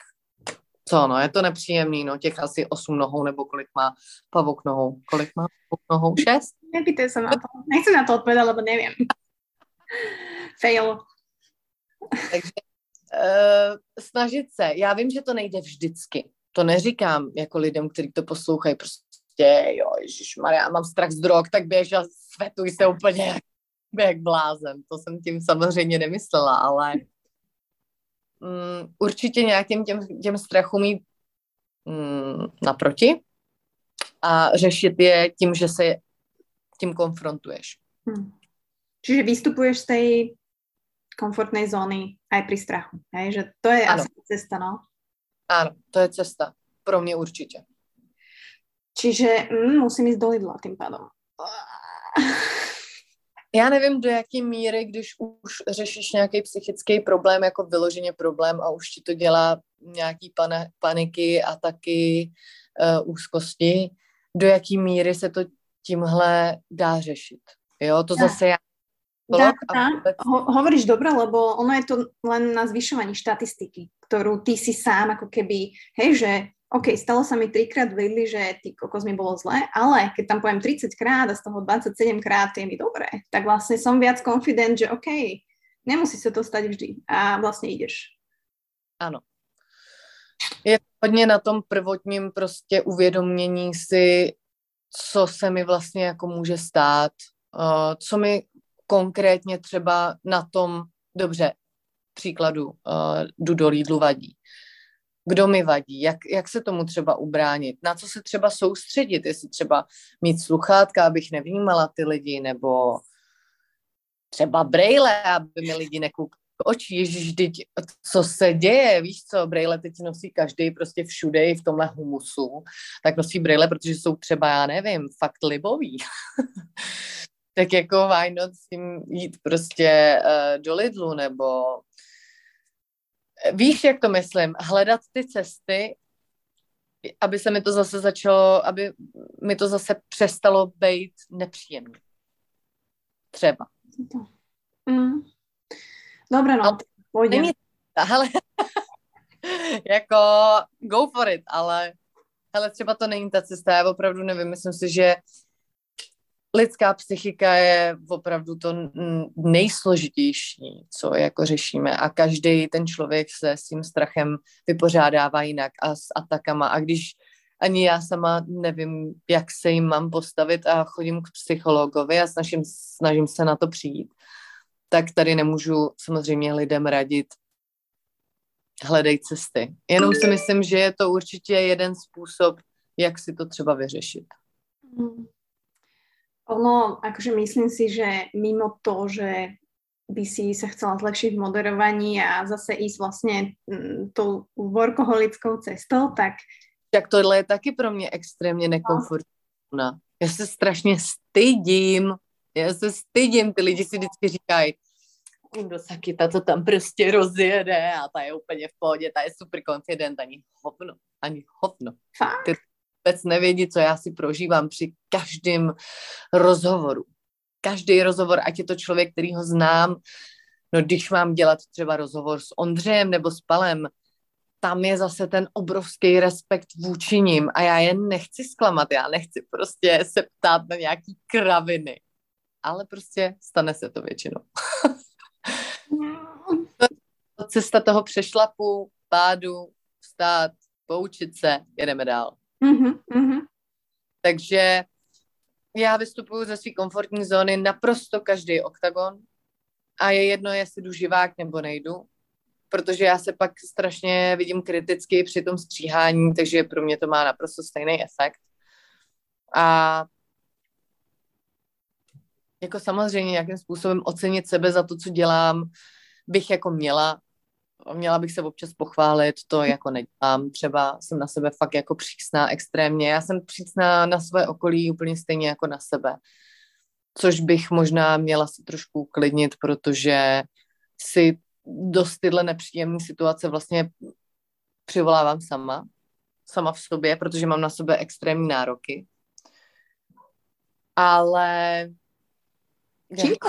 co, no, je to nepříjemný, no, těch asi osm nohou, nebo kolik má pavouk nohou, kolik má pavouk nohou, šest? Nepýtaj se na to, nechci na to odpovědět, lebo nevím. Fail. Takže uh, snažit se, já vím, že to nejde vždycky, to neříkám jako lidem, kteří to poslouchají, prostě prostě, jo, Maria, mám strach z drog, tak běž a svetuj se úplně jak, jak blázen. To jsem tím samozřejmě nemyslela, ale um, určitě nějakým těm, těm strachům jít um, naproti a řešit je tím, že se tím konfrontuješ. Hmm. Čiže vystupuješ z tej komfortnej zóny aj pri strachu, hej? že to je ano. asi cesta, no? Ano, to je cesta. Pro mě určitě. Čiže mm, musím jít do Lidla tím pádem. [laughs] Já nevím, do jaké míry, když už řešíš nějaký psychický problém, jako vyloženě problém a už ti to dělá nějaký pane, paniky a taky uh, úzkosti, do jaké míry se to tímhle dá řešit. Jo, to zase já Dá, dá. Ho, hovoríš dobre, lebo ono je to len na zvyšovaní štatistiky, ktorú ty si sám ako keby, hej, že OK, stalo sa mi trikrát v Lidli, že ty kokos mi bolo zle, ale keď tam poviem 30 krát a z toho 27 krát je mi dobré, tak vlastne som viac confident, že OK, nemusí sa to stať vždy a vlastne ideš. Ano. Je hodně na tom prvotním prostě uvědomění si, co se mi vlastně jako může stát, uh, co mi konkrétně třeba na tom, dobře, příkladu, uh, jdu do Lidlu vadí kdo mi vadí, jak, jak se tomu třeba ubránit, na co se třeba soustředit, jestli třeba mít sluchátka, abych nevnímala ty lidi, nebo třeba brejle, aby mi lidi nekoukali oči, ježiš, teď, co se děje, víš co, brejle teď nosí každý prostě všude i v tomhle humusu, tak nosí brejle, protože jsou třeba, já nevím, fakt libový. [laughs] tak jako why not s tím jít prostě uh, do Lidlu, nebo víš, jak to myslím, hledat ty cesty, aby se mi to zase začalo, aby mi to zase přestalo být nepříjemné. Třeba. Mm. Dobré, no, pojďme. Není, hele, [laughs] jako go for it, ale hele, třeba to není ta cesta, já opravdu nevím, myslím si, že lidská psychika je opravdu to nejsložitější, co jako řešíme a každý ten člověk se s tím strachem vypořádává jinak a s atakama a když ani já sama nevím, jak se jim mám postavit a chodím k psychologovi a snažím, snažím se na to přijít, tak tady nemůžu samozřejmě lidem radit hledej cesty. Jenom si myslím, že je to určitě jeden způsob, jak si to třeba vyřešit. Mm. Ono, akože myslím si, že mimo to, že by si sa chcela zlepšiť v moderovaní a zase ísť vlastne mm, tou workoholickou cestou, tak... Tak tohle je taky pro mě extrémně nekomfortní. No. Já se strašně stydím, já se stydím, ty lidi si vždycky říkají, do Sakita to tam prostě rozjede a ta je úplně v pohodě, ta je super confident, ani hovno, ani hovno. Fakt? Ty vůbec nevědí, co já si prožívám při každém rozhovoru. Každý rozhovor, ať je to člověk, který ho znám, no když mám dělat třeba rozhovor s Ondřejem nebo s Palem, tam je zase ten obrovský respekt vůči ním a já je nechci zklamat, já nechci prostě se ptát na nějaký kraviny, ale prostě stane se to většinou. [laughs] Cesta toho přešlapu, pádu, vstát, poučit se, jedeme dál. Mm-hmm, Takže já vystupuji ze své komfortní zóny naprosto každý oktagon a je jedno, jestli jdu živák nebo nejdu, protože já se pak strašně vidím kriticky při tom stříhání, takže pro mě to má naprosto stejný efekt. A jako samozřejmě nějakým způsobem ocenit sebe za to, co dělám, bych jako měla, měla bych se občas pochválit, to jako nedělám. Třeba jsem na sebe fakt jako přísná extrémně. Já jsem přísná na své okolí úplně stejně jako na sebe. Což bych možná měla si trošku uklidnit, protože si dost tyhle nepříjemné situace vlastně přivolávám sama, sama v sobě, protože mám na sebe extrémní nároky. Ale... Čím jako...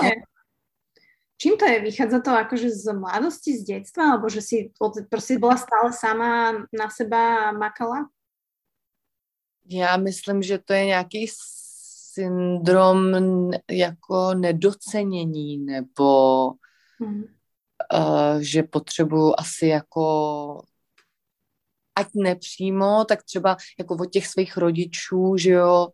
Čím to je? Vychádza to akože z mladosti, z detstva? Alebo že si prostě byla stále sama na seba makala? Já myslím, že to je nějaký syndrom jako nedocenění nebo hmm. uh, že potřebuju asi jako ať nepřímo, tak třeba jako od těch svých rodičů, že jo,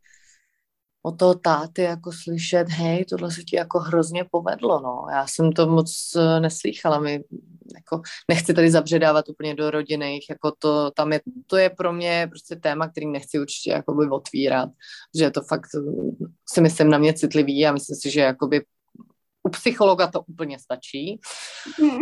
od toho táty jako slyšet, hej, tohle se ti jako hrozně povedlo, no. Já jsem to moc uh, neslýchala, my jako nechci tady zabředávat úplně do rodinných, jako to, tam je, to je pro mě prostě téma, který nechci určitě jakoby otvírat, že to fakt, si myslím, na mě citlivý a myslím si, že jakoby u psychologa to úplně stačí. Hmm.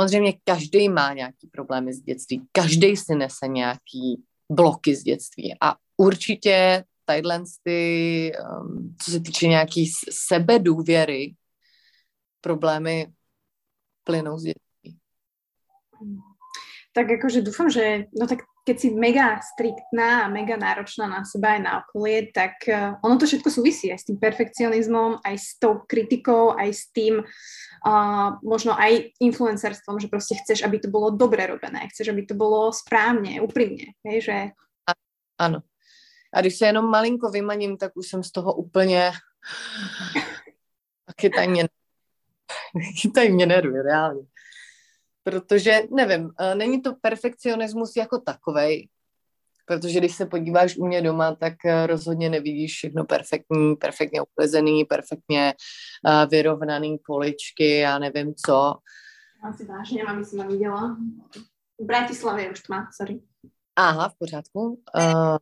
Samozřejmě každý má nějaký problémy z dětství, každý si nese nějaký bloky z dětství a určitě tadyhle ty, um, co se týče nějaký sebedůvěry, problémy plynou z dětství. Tak akože dúfam, že no tak keď si mega striktná a mega náročná na seba aj na okolie, tak uh, ono to všetko súvisí aj s tým perfekcionizmom, aj s tou kritikou, aj s tým uh, možno aj influencerstvom, že proste chceš, aby to bolo dobre robené, chceš, aby to bolo správne, úprimne, hej, že... Ano. A když se jenom malinko vymaním, tak už jsem z toho úplně... [laughs] Chytají mě, [laughs] chytají mě nervy, reálně. Protože, nevím, eh, není to perfekcionismus jako takovej, protože když se podíváš u mě doma, tak eh, rozhodně nevidíš všechno perfektní, perfektně uklezený, perfektně uh, vyrovnaný poličky, já nevím co. Asi vážně, aby si viděla. V Bratislavě už tma, sorry. Aha, v pořádku. Uh,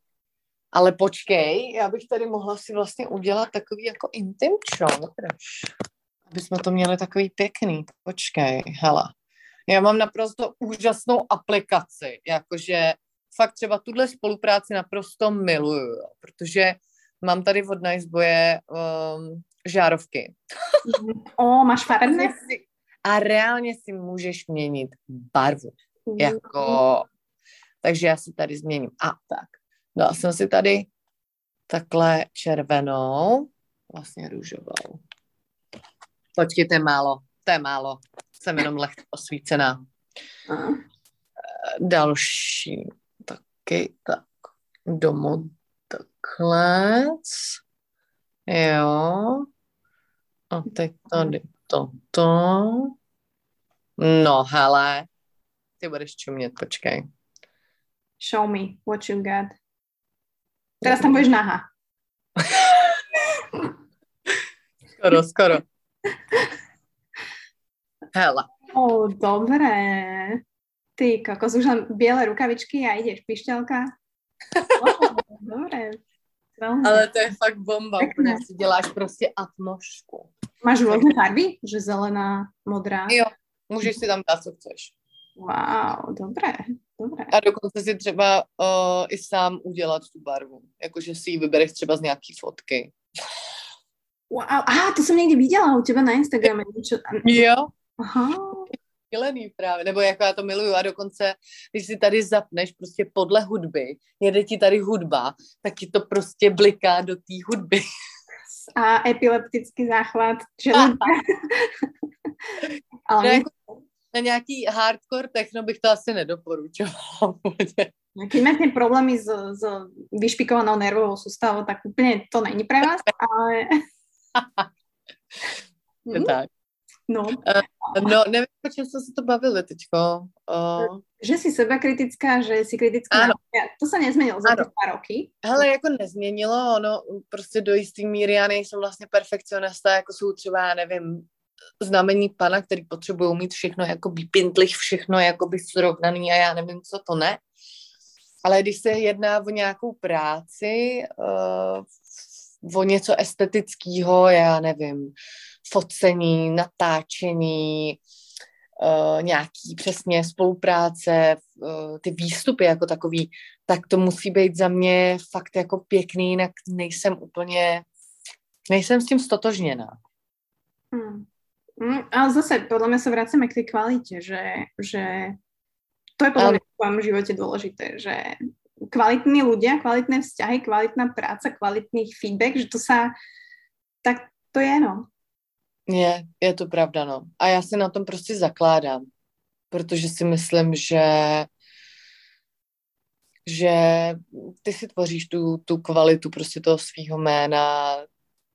ale počkej, já bych tady mohla si vlastně udělat takový jako intim shot, aby jsme to měli takový pěkný. Počkej, hele. Já mám naprosto úžasnou aplikaci, jakože fakt třeba tuhle spolupráci naprosto miluju, protože mám tady od Niceboje um, žárovky. [laughs] O, máš farebné? A reálně si můžeš měnit barvu. Jako, takže já si tady změním. A tak. Dala jsem si tady takhle červenou, vlastně růžovou. Počkej, to je málo, to je málo. Jsem jenom lehce osvícená. Aha. Další taky, tak domů takhle. Jo. A teď tady toto. No, hele, ty budeš čumět, počkej. Show me what you got. Teraz tam budeš nahá. skoro, skoro. Hele. O, dobré. Ty kokos, už len biele rukavičky a ideš pišťalka. dobré. Velmi. Ale to je fakt bomba, úplně si děláš prostě atmošku. Máš různé farby? Že zelená, modrá? Jo, můžeš si tam dát, co chceš. Wow, dobré. Dobré. A dokonce si třeba uh, i sám udělat tu barvu. Jakože si ji vybereš třeba z nějaký fotky. Wow, aha, to jsem někdy viděla u tebe na Instagramu. Jo. Aha. Milený právě, nebo jako já to miluju a dokonce, když si tady zapneš prostě podle hudby, jede ti tady hudba, tak ti to prostě bliká do té hudby. A epileptický záchvat. Že... [laughs] Ale no, jako, na nějaký hardcore techno bych to asi nedoporučovala. [laughs] Keď máte problémy s, s vyšpikovanou nervovou soustavou, tak úplně to není pro vás, ale... [laughs] tak. No. Uh, no, nevím, o čem jsme se to bavili teďko. Uh... Že jsi sebekritická, že jsi kritická. Ano. To se nezměnilo za ty dva roky. Hele, jako nezměnilo, ono prostě do jistý míry já nejsem vlastně perfekcionista, jako jsou třeba, já nevím, znamení pana, který potřebují mít všechno jako pintlich, všechno jako by srovnaný a já nevím, co to ne. Ale když se jedná o nějakou práci, uh, o něco estetického, já nevím, focení, natáčení, uh, nějaký přesně spolupráce, uh, ty výstupy jako takový, tak to musí být za mě fakt jako pěkný, jinak nejsem úplně, nejsem s tím stotožněná. Hmm. Mm, ale zase, podľa mňa sa vraceme k tej kvalite, že, že to je podľa mňa v tvojom živote dôležité, že kvalitní ľudia, kvalitné vzťahy, kvalitná práca, kvalitný feedback, že to sa, tak to je, no. Je, je to pravda, no. A já se na tom prostě zakládám, protože si myslím, že že ty si tvoříš tu, tu kvalitu prostě toho svého jména,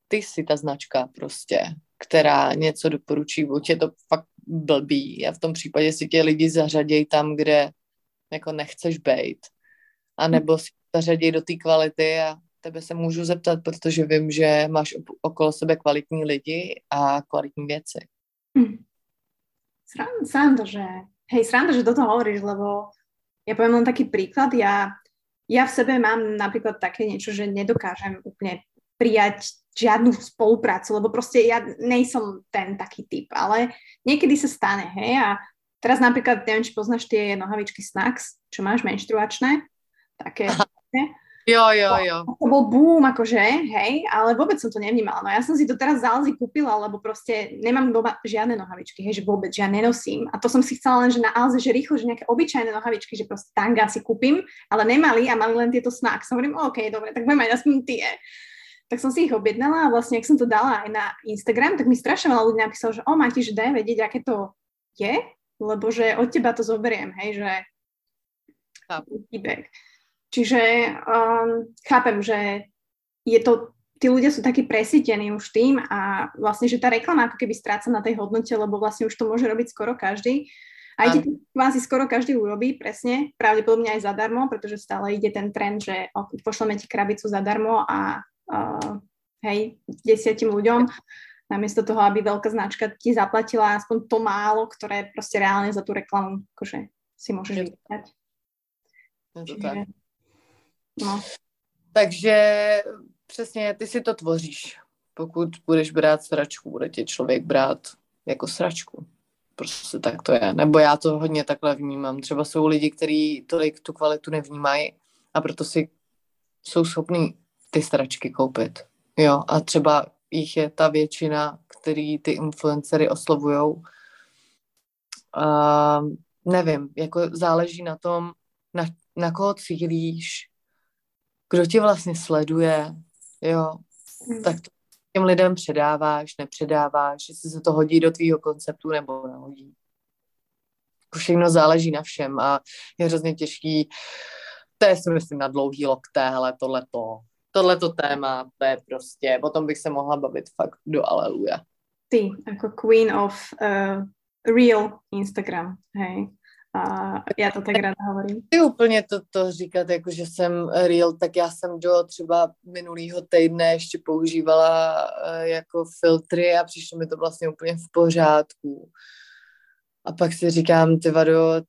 ty jsi ta značka prostě která něco doporučí, buď je to fakt blbý a v tom případě si tě lidi zařadějí tam, kde jako nechceš být, a nebo si zařadějí do té kvality a tebe se můžu zeptat, protože vím, že máš okolo sebe kvalitní lidi a kvalitní věci. Hm. Sranda, že... Hej, sranda, že toto hovoríš, lebo ja poviem len taký príklad. Ja, ja v sebe mám napríklad také niečo, že nedokážem úplne prijať žiadnu spoluprácu, lebo proste ja nejsom ten taký typ, ale niekedy sa stane, hej, a teraz napríklad, neviem, či poznáš tie nohavičky Snacks, čo máš menštruačné, také, Jo, jo, jo. To bol boom, akože, hej, ale vôbec som to nevnímala. No ja som si to teraz zálzy kúpila, lebo proste nemám doma žiadne nohavičky, hej, že vôbec, že ja nenosím. A to som si chcela len, že na Alze, že rýchlo, že nejaké obyčajné nohavičky, že proste tanga si kúpim, ale nemali a mali len tieto snacks. Som hovorím, OK, dobre, tak budem mať aspoň tie. Tak som si ich objednala a vlastne, ak som to dala aj na Instagram, tak mi strašne veľa ľudí napísalo, že o, máte, že daj vedieť, aké to je, lebo že od teba to zoberiem, hej, že Chápu. Čiže um, chápem, že je to, tí ľudia sú takí presítení už tým a vlastne, že tá reklama ako keby stráca na tej hodnote, lebo vlastne už to môže robiť skoro každý. Aj ti kvázi skoro každý urobí, presne, pravdepodobne aj zadarmo, pretože stále ide ten trend, že pošleme ti krabicu zadarmo a uh, hej, desiatim ľuďom, namiesto toho, aby veľká značka ti zaplatila aspoň to málo, ktoré proste reálne za tú reklamu akože si môžeš vybrať. Čiže, No. Takže přesně ty si to tvoříš. Pokud budeš brát sračku, bude tě člověk brát jako sračku. Prostě tak to je. Nebo já to hodně takhle vnímám. Třeba jsou lidi, kteří tolik tu kvalitu nevnímají a proto si jsou schopní ty sračky koupit. Jo, a třeba jich je ta většina, který ty influencery oslovujou. Uh, nevím, jako záleží na tom, na, na koho cílíš, kdo tě vlastně sleduje, jo, hmm. tak to těm lidem předáváš, nepředáváš, jestli se to hodí do tvýho konceptu nebo nehodí. Všechno záleží na všem a je hrozně těžký, to je si myslím na dlouhý lokté, hele, tohleto, tohleto téma, to je prostě, o tom bych se mohla bavit fakt do aleluja. Ty, jako queen of uh, real Instagram, hej. A já to tak ráda hovorím. Ty úplně to, to říkat, jako že jsem real, tak já jsem do třeba minulého týdne ještě používala uh, jako filtry a přišlo mi to vlastně úplně v pořádku. A pak si říkám, ty vado,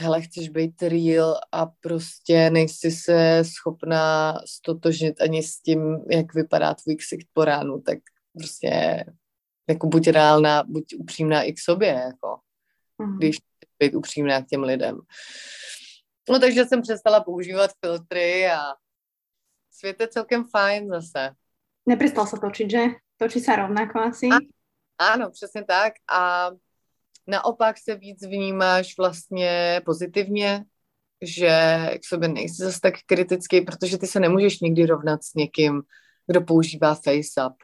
hele, chceš být real a prostě nejsi se schopná stotožnit ani s tím, jak vypadá tvůj ksicht po ránu, tak prostě jako buď reálná, buď upřímná i k sobě, jako. Mm-hmm. Když být upřímná k těm lidem. No takže jsem přestala používat filtry a svět je celkem fajn zase. Neprestal se točit, že? Točí se rovnako asi? A, ano, přesně tak. A naopak se víc vnímáš vlastně pozitivně, že k sobě nejsi zase tak kritický, protože ty se nemůžeš nikdy rovnat s někým, kdo používá FaceUp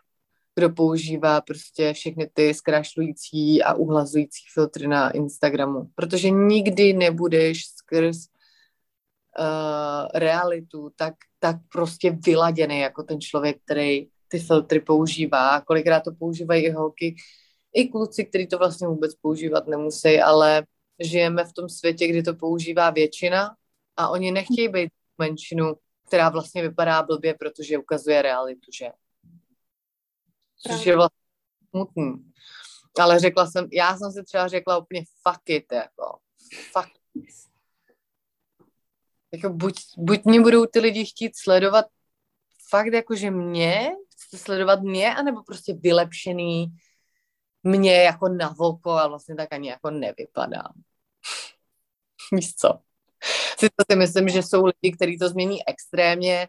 kdo používá prostě všechny ty zkrašlující a uhlazující filtry na Instagramu, protože nikdy nebudeš skrz uh, realitu tak, tak prostě vyladěný jako ten člověk, který ty filtry používá. Kolikrát to používají i holky, i kluci, kteří to vlastně vůbec používat nemusí, ale žijeme v tom světě, kdy to používá většina a oni nechtějí být menšinu, která vlastně vypadá blbě, protože ukazuje realitu, že? což je vlastně smutný. Ale řekla jsem, já jsem si třeba řekla úplně fuck it, jako fuck it. Jako buď, buď mě budou ty lidi chtít sledovat fakt jakože mě, chcete sledovat mě, anebo prostě vylepšený mě jako na voko a vlastně tak ani jako nevypadám. Víš co? Si to si myslím, že jsou lidi, kteří to změní extrémně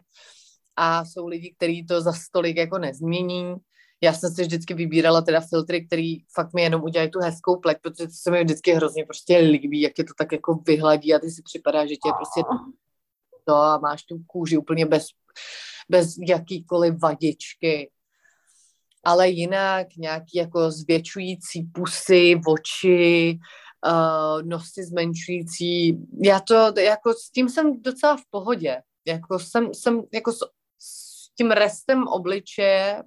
a jsou lidi, kteří to za stolik jako nezmění já jsem si vždycky vybírala teda filtry, který fakt mi jenom udělají tu hezkou plek, protože to se mi vždycky hrozně prostě líbí, jak je to tak jako vyhladí a ty si připadá, že tě prostě to a máš tu kůži úplně bez, bez jakýkoliv vadičky. Ale jinak nějaký jako zvětšující pusy, oči, uh, nosy zmenšující. Já to, jako s tím jsem docela v pohodě. Jako jsem, jsem jako s, s tím restem obličeje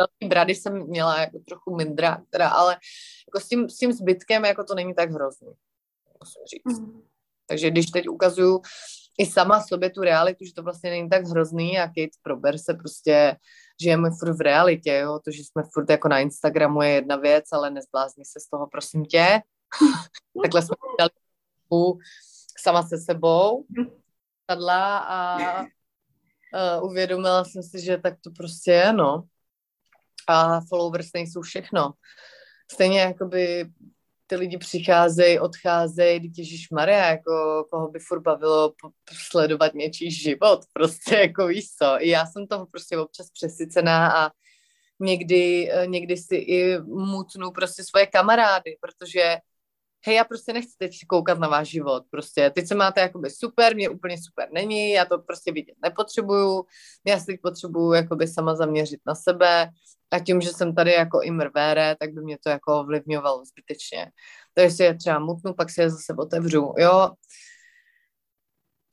velký brady jsem měla jako trochu mindra, teda, ale jako s tím, s tím zbytkem jako to není tak hrozný, musím říct. Mm. Takže když teď ukazuju i sama sobě tu realitu, že to vlastně není tak hrozný a Kate prober se prostě, žijeme furt v realitě, jo, to, že jsme furt jako na Instagramu je jedna věc, ale nezblázni se z toho, prosím tě. [laughs] Takhle jsme dali sama se sebou, sadla a uh, uvědomila jsem si, že tak to prostě je, no. A followers nejsou všechno. Stejně jakoby ty lidi přicházejí, odcházejí, když Maria, jako koho by furt bavilo sledovat něčí život, prostě jako víš co. I já jsem toho prostě občas přesycená a někdy, eh, někdy si i mutnu prostě svoje kamarády, protože hej, já prostě nechci teď koukat na váš život, prostě. Teď se máte jakoby super, mě úplně super není, já to prostě vidět nepotřebuju, já si teď potřebuju jakoby sama zaměřit na sebe a tím, že jsem tady jako i mrvére, tak by mě to jako ovlivňovalo zbytečně. Takže si je třeba mutnu, pak si je zase otevřu, jo.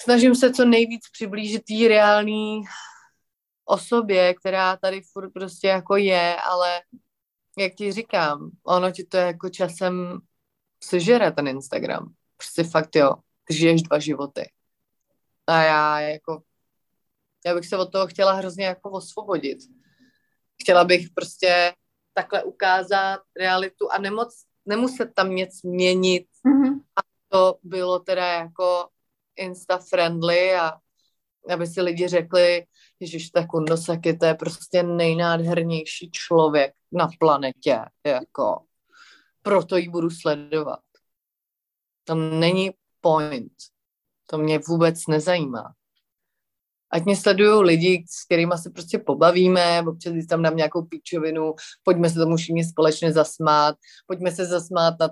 Snažím se co nejvíc přiblížit tý reální osobě, která tady furt prostě jako je, ale jak ti říkám, ono ti to jako časem sežere ten Instagram. Prostě fakt jo, ty žiješ dva životy. A já jako, já bych se od toho chtěla hrozně jako osvobodit. Chtěla bych prostě takhle ukázat realitu a nemoc, nemuset tam nic měnit. Mm-hmm. A to bylo teda jako insta-friendly a aby si lidi řekli, Ježíš, tak Kundosaki, to je prostě nejnádhernější člověk na planetě, jako proto ji budu sledovat. To není point. To mě vůbec nezajímá. Ať mě sledují lidi, s kterými se prostě pobavíme, občas když tam dám nějakou píčovinu, pojďme se tomu všichni společně zasmát, pojďme se zasmát nad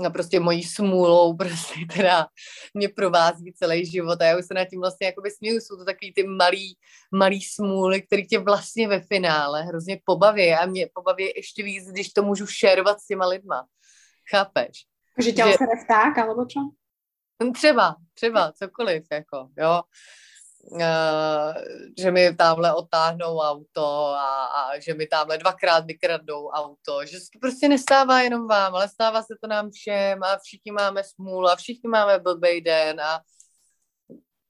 na prostě mojí smůlou, [laughs] prostě která mě provází celý život a já už se nad tím vlastně jakoby směju, jsou to takový ty malý, malý smůly, který tě vlastně ve finále hrozně pobaví a mě pobaví ještě víc, když to můžu šerovat s těma lidma. Chápeš? Že tě že... vták, alebo čo? Třeba, třeba, cokoliv, jako, jo. Uh, že mi tamhle otáhnou auto a, a že mi tamhle dvakrát vykradnou auto, že se to prostě nestává jenom vám, ale stává se to nám všem a všichni máme smůlu a všichni máme blbej den a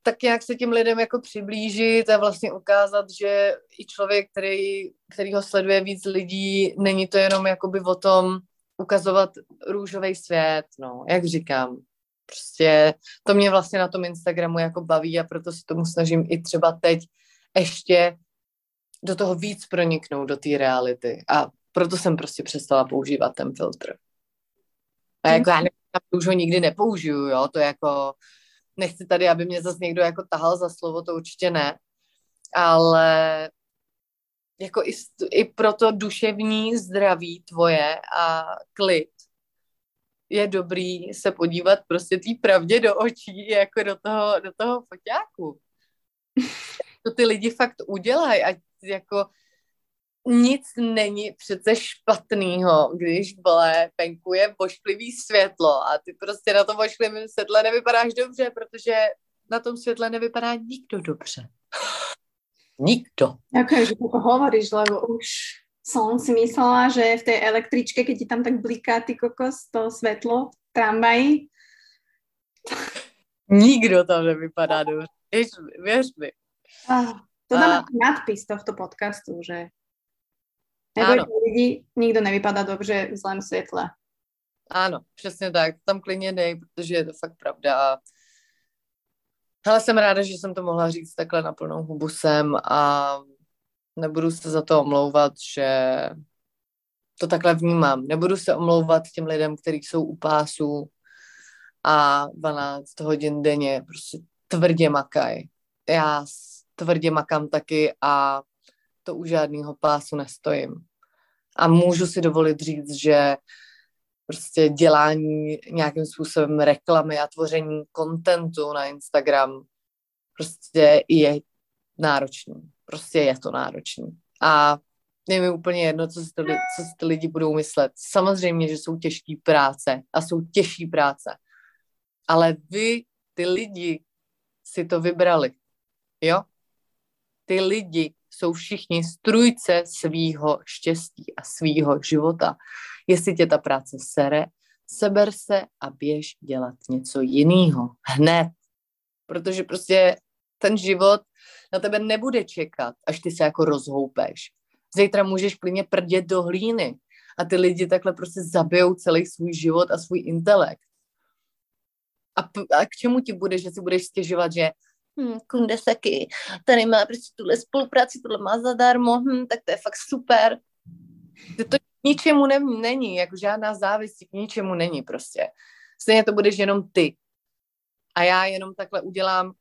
tak nějak se tím lidem jako přiblížit a vlastně ukázat, že i člověk, který, který ho sleduje víc lidí, není to jenom jakoby o tom ukazovat růžový svět, no, jak říkám. Prostě to mě vlastně na tom Instagramu jako baví a proto si tomu snažím i třeba teď ještě do toho víc proniknout, do té reality. A proto jsem prostě přestala používat ten filtr. A jako já nevím, už ho nikdy nepoužiju, jo, to jako, nechci tady, aby mě zase někdo jako tahal za slovo, to určitě ne, ale jako i, i pro to duševní zdraví tvoje a klid je dobrý se podívat prostě té pravdě do očí, jako do toho, do toho foťáku. To ty lidi fakt udělají, ať jako nic není přece špatného, když vole, venku je vošklivý světlo a ty prostě na tom vošklivém světle nevypadáš dobře, protože na tom světle nevypadá nikdo dobře. Nikto. Ďakujem, že to hovoríš, lebo už som si myslela, že v tej električke, keď ti tam tak bliká ty kokos, to svetlo v tramvaji. Nikdo tam nevypadá dobře. Věř, věř mi. Ah, to dáme A... nadpis tohto podcastu, že nebojte lidi, nikdo nevypadá dobře v zlém světle. Ano, přesně tak. Tam klidně dej, protože je to fakt pravda. Ale jsem ráda, že jsem to mohla říct takhle na plnou hubu sem a nebudu se za to omlouvat, že to takhle vnímám. Nebudu se omlouvat těm lidem, kteří jsou u pásu a 12 hodin denně prostě tvrdě makají. Já tvrdě makám taky a to u žádného pásu nestojím. A můžu si dovolit říct, že prostě dělání nějakým způsobem reklamy a tvoření kontentu na Instagram prostě je náročný. Prostě je to náročný. A je mi úplně jedno, co si, to, co si ty lidi budou myslet. Samozřejmě, že jsou těžké práce a jsou těžší práce. Ale vy, ty lidi, si to vybrali. Jo? Ty lidi jsou všichni strujce svýho štěstí a svýho života. Jestli tě ta práce sere, seber se a běž dělat něco jiného. Hned. protože prostě ten život na tebe nebude čekat, až ty se jako rozhoupeš. Zítra můžeš klidně prdět do hlíny a ty lidi takhle prostě zabijou celý svůj život a svůj intelekt. A, p- a k čemu ti bude, že si budeš stěžovat, že hm, Kundesaki, tady má prostě tuhle spolupráci, tohle má zadarmo, hm, tak to je fakt super. To, to ničemu ne, není, jako žádná závisí k ničemu není prostě. Stejně to budeš jenom ty. A já jenom takhle udělám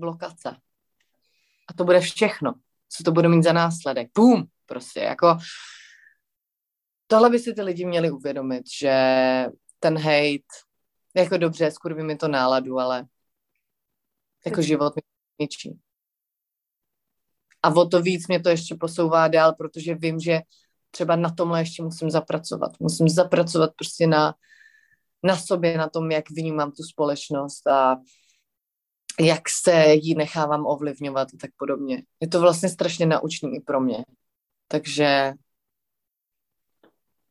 blokace. A to bude všechno, co to bude mít za následek. Bum! Prostě jako tohle by si ty lidi měli uvědomit, že ten hate, jako dobře, skurví mi to náladu, ale jako život mi ničí. A o to víc mě to ještě posouvá dál, protože vím, že třeba na tomhle ještě musím zapracovat. Musím zapracovat prostě na, na sobě, na tom, jak vnímám tu společnost a jak se jí nechávám ovlivňovat a tak podobně. Je to vlastně strašně naučný i pro mě. Takže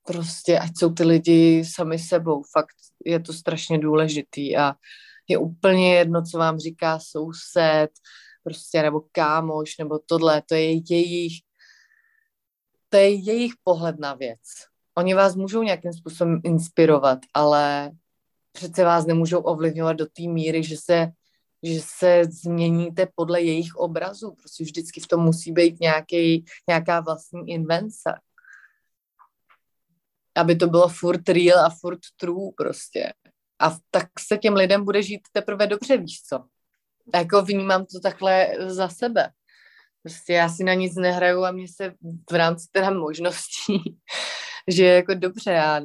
prostě, ať jsou ty lidi sami sebou, fakt je to strašně důležitý a je úplně jedno, co vám říká soused, prostě, nebo kámoš, nebo tohle, to je jejich, to je jejich pohled na věc. Oni vás můžou nějakým způsobem inspirovat, ale přece vás nemůžou ovlivňovat do té míry, že se, že se změníte podle jejich obrazů. Prostě vždycky v tom musí být nějaký, nějaká vlastní invence. Aby to bylo furt real a furt true prostě. A tak se těm lidem bude žít teprve dobře, víš co? Jako vnímám to takhle za sebe. Prostě já si na nic nehraju a mě se v rámci teda možností, [laughs] že jako dobře, já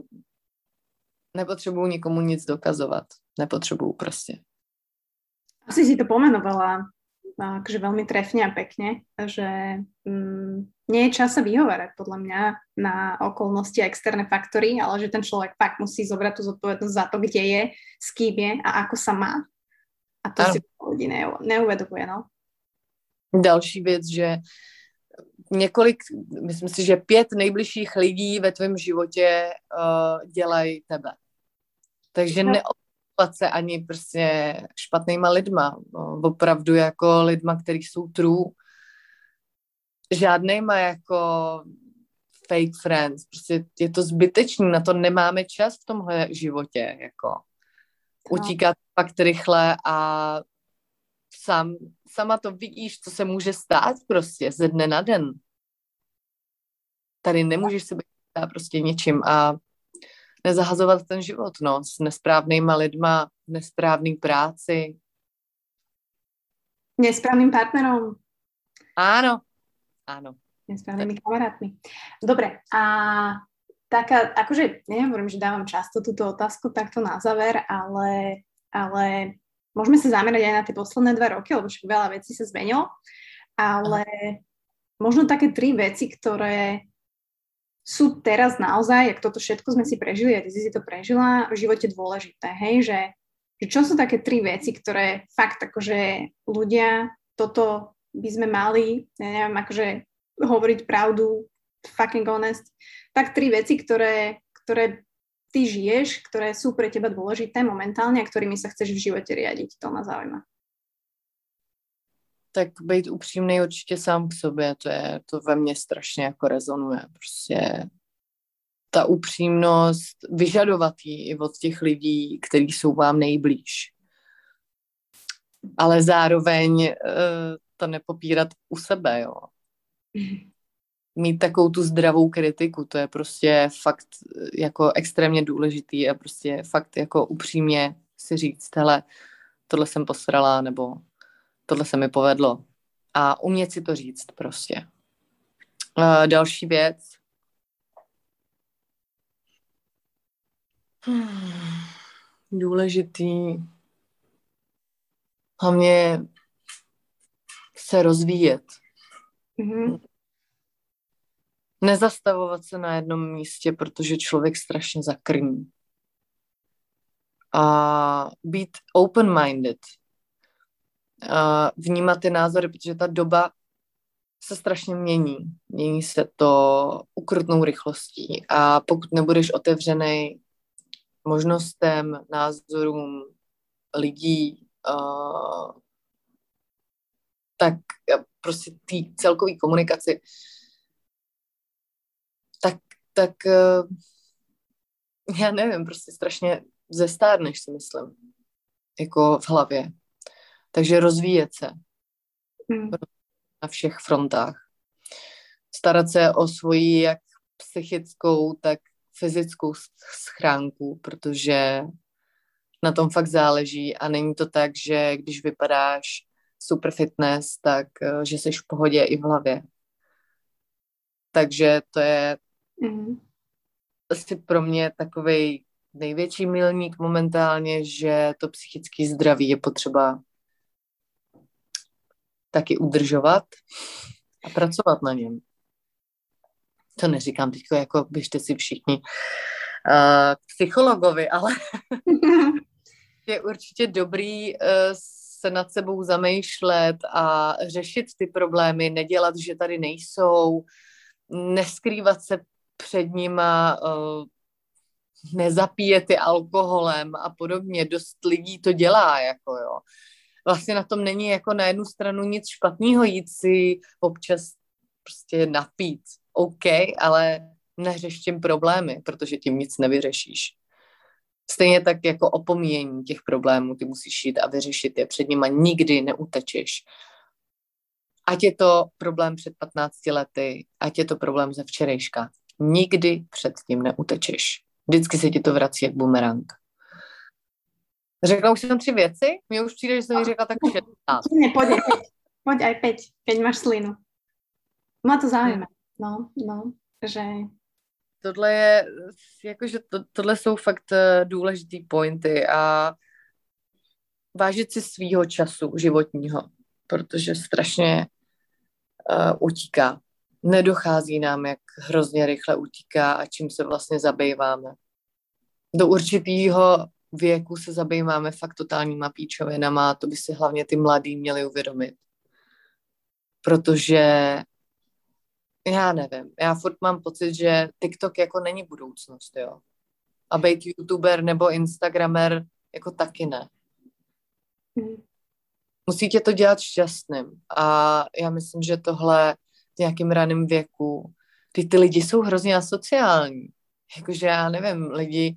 nepotřebuju nikomu nic dokazovat. Nepotřebuju prostě. Asi si to pomenovala akože veľmi trefne a pekne, že mm, nie je čas sa vyhovárať podľa mňa na okolnosti a externé faktory, ale že ten človek fakt musí zobrať tú zodpovednosť za to, kde je, s kým je a ako sa má. A to ano. si ľudí neuvedomuje, no. Další věc, že několik, myslím si, že pět nejbližších lidí ve tvém životě uh, dělají tebe. Takže no. Neoplat se ani prostě špatnýma lidma. No, opravdu jako lidma, kteří jsou true. Žádnýma jako fake friends. Prostě je to zbytečný, na to nemáme čas v tomhle životě. Jako. No. Utíkat fakt rychle a sám, sama to vidíš, co se může stát prostě ze dne na den. Tady nemůžeš se být prostě ničím a nezahazovat ten život, no, s nesprávnýma lidma, nesprávný práci. Nesprávným partnerom. Áno, áno. Nesprávnymi kamarátmi. Dobre, a taká, akože nehovorím, že dávam často túto otázku takto na záver, ale, ale môžeme sa zamerať aj na tie posledné dva roky, lebo však veľa vecí sa zmenilo, ale možno také tri veci, ktoré sú teraz naozaj, ak toto všetko sme si prežili, a ty si si to prežila, v živote dôležité, hej, že, že čo sú také tri veci, ktoré fakt akože ľudia, toto by sme mali, ja neviem, akože hovoriť pravdu, fucking honest, tak tri veci, ktoré, ktoré ty žiješ, ktoré sú pre teba dôležité momentálne a ktorými sa chceš v živote riadiť. To ma zaujíma. Tak být upřímný určitě sám k sobě, to je, to ve mně strašně jako rezonuje. Prostě ta upřímnost, vyžadovat ji i od těch lidí, kteří jsou vám nejblíž. Ale zároveň uh, to nepopírat u sebe, jo. [laughs] Mít takovou tu zdravou kritiku, to je prostě fakt eh, jako extrémně důležitý a prostě fakt jako upřímně si říct, hele, tohle jsem posrala, nebo tohle se mi povedlo. A umět si to říct prostě. Uh, další věc. Hmm, důležitý. Hlavně se rozvíjet. Mm-hmm nezastavovat se na jednom místě, protože člověk strašně zakrní. A být open-minded. Vnímat ty názory, protože ta doba se strašně mění. Mění se to ukrutnou rychlostí a pokud nebudeš otevřený možnostem, názorům lidí, tak prostě té celkové komunikaci, tak, tak eh, já nevím, prostě strašně zestárneš si myslím, jako v hlavě. Takže rozvíjet se hmm. na všech frontách. Starat se o svoji jak psychickou, tak fyzickou schránku, protože na tom fakt záleží a není to tak, že když vypadáš super fitness, tak eh, že jsi v pohodě i v hlavě. Takže to je mm. asi pro mě takový největší milník momentálně, že to psychické zdraví je potřeba taky udržovat a pracovat na něm. To neříkám teď, jako běžte si všichni uh, psychologovi, ale [laughs] je určitě dobrý uh, se nad sebou zamýšlet a řešit ty problémy, nedělat, že tady nejsou, neskrývat se před nima, uh, nezapíjet je alkoholem a podobně. Dost lidí to dělá, jako jo. Vlastně na tom není jako na jednu stranu nic špatného jít si občas prostě napít. OK, ale neřeš tím problémy, protože tím nic nevyřešíš. Stejně tak jako opomíjení těch problémů, ty musíš jít a vyřešit je. Před nima nikdy neutečeš. Ať je to problém před 15 lety, ať je to problém ze včerejška. Nikdy před tím neutečeš. Vždycky se ti to vrací jak bumerang. Řekla už jsem tři věci? Mně už přijde, že jsem mi řekla tak 16. Ne, pojď, pojď, pojď aj pět, keď máš slinu. Má to zájem. No, no, že tohle je, jakože to, tohle jsou fakt eh, důležitý pointy a vážit si svýho času životního, protože strašně uh, utíká. Nedochází nám, jak hrozně rychle utíká a čím se vlastně zabýváme. Do určitého věku se zabýváme fakt totálníma píčovinama a to by si hlavně ty mladí měli uvědomit. Protože já nevím, já furt mám pocit, že TikTok jako není budoucnost, jo. A být youtuber nebo instagramer jako taky ne. Hmm. Musí tě to dělat šťastným. A já myslím, že tohle v nějakým raném věku, ty, ty lidi jsou hrozně asociální. Jakože já nevím, lidi,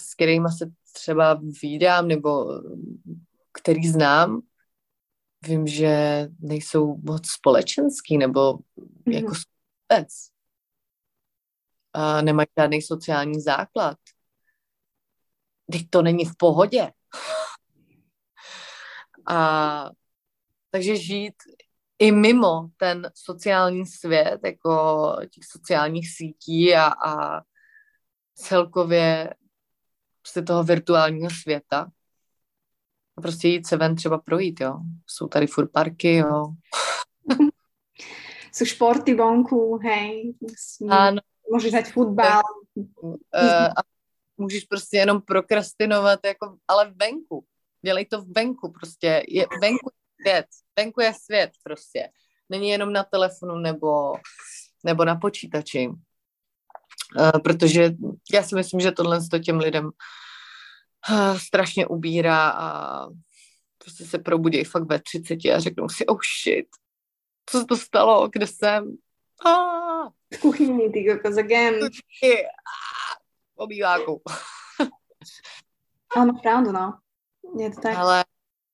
s kterými se třeba výdám nebo který znám, vím, že nejsou moc společenský nebo mm-hmm. jako vůbec. A nemají žádný sociální základ. Teď to není v pohodě. A takže žít i mimo ten sociální svět, jako těch sociálních sítí a, a celkově prostě toho virtuálního světa, a prostě jít se ven třeba projít, jo. Jsou tady furt parky, jo. [laughs] Jsou športy vonku, hej. Ano. Můžeš hrát fotbal. Uh, a můžeš prostě jenom prokrastinovat, jako, ale venku. Dělej to venku, prostě. Je, venku je svět. Venku je svět, prostě. Není jenom na telefonu nebo, nebo na počítači. Uh, protože já si myslím, že tohle to těm lidem strašně ubírá a prostě se probudí fakt ve třiceti a řeknou si, oh shit, co se to stalo, kde jsem? Ah. V kuchyni, ty kokos, again. V obýváku. Ale máš pravdu, no. Je to tak. Ale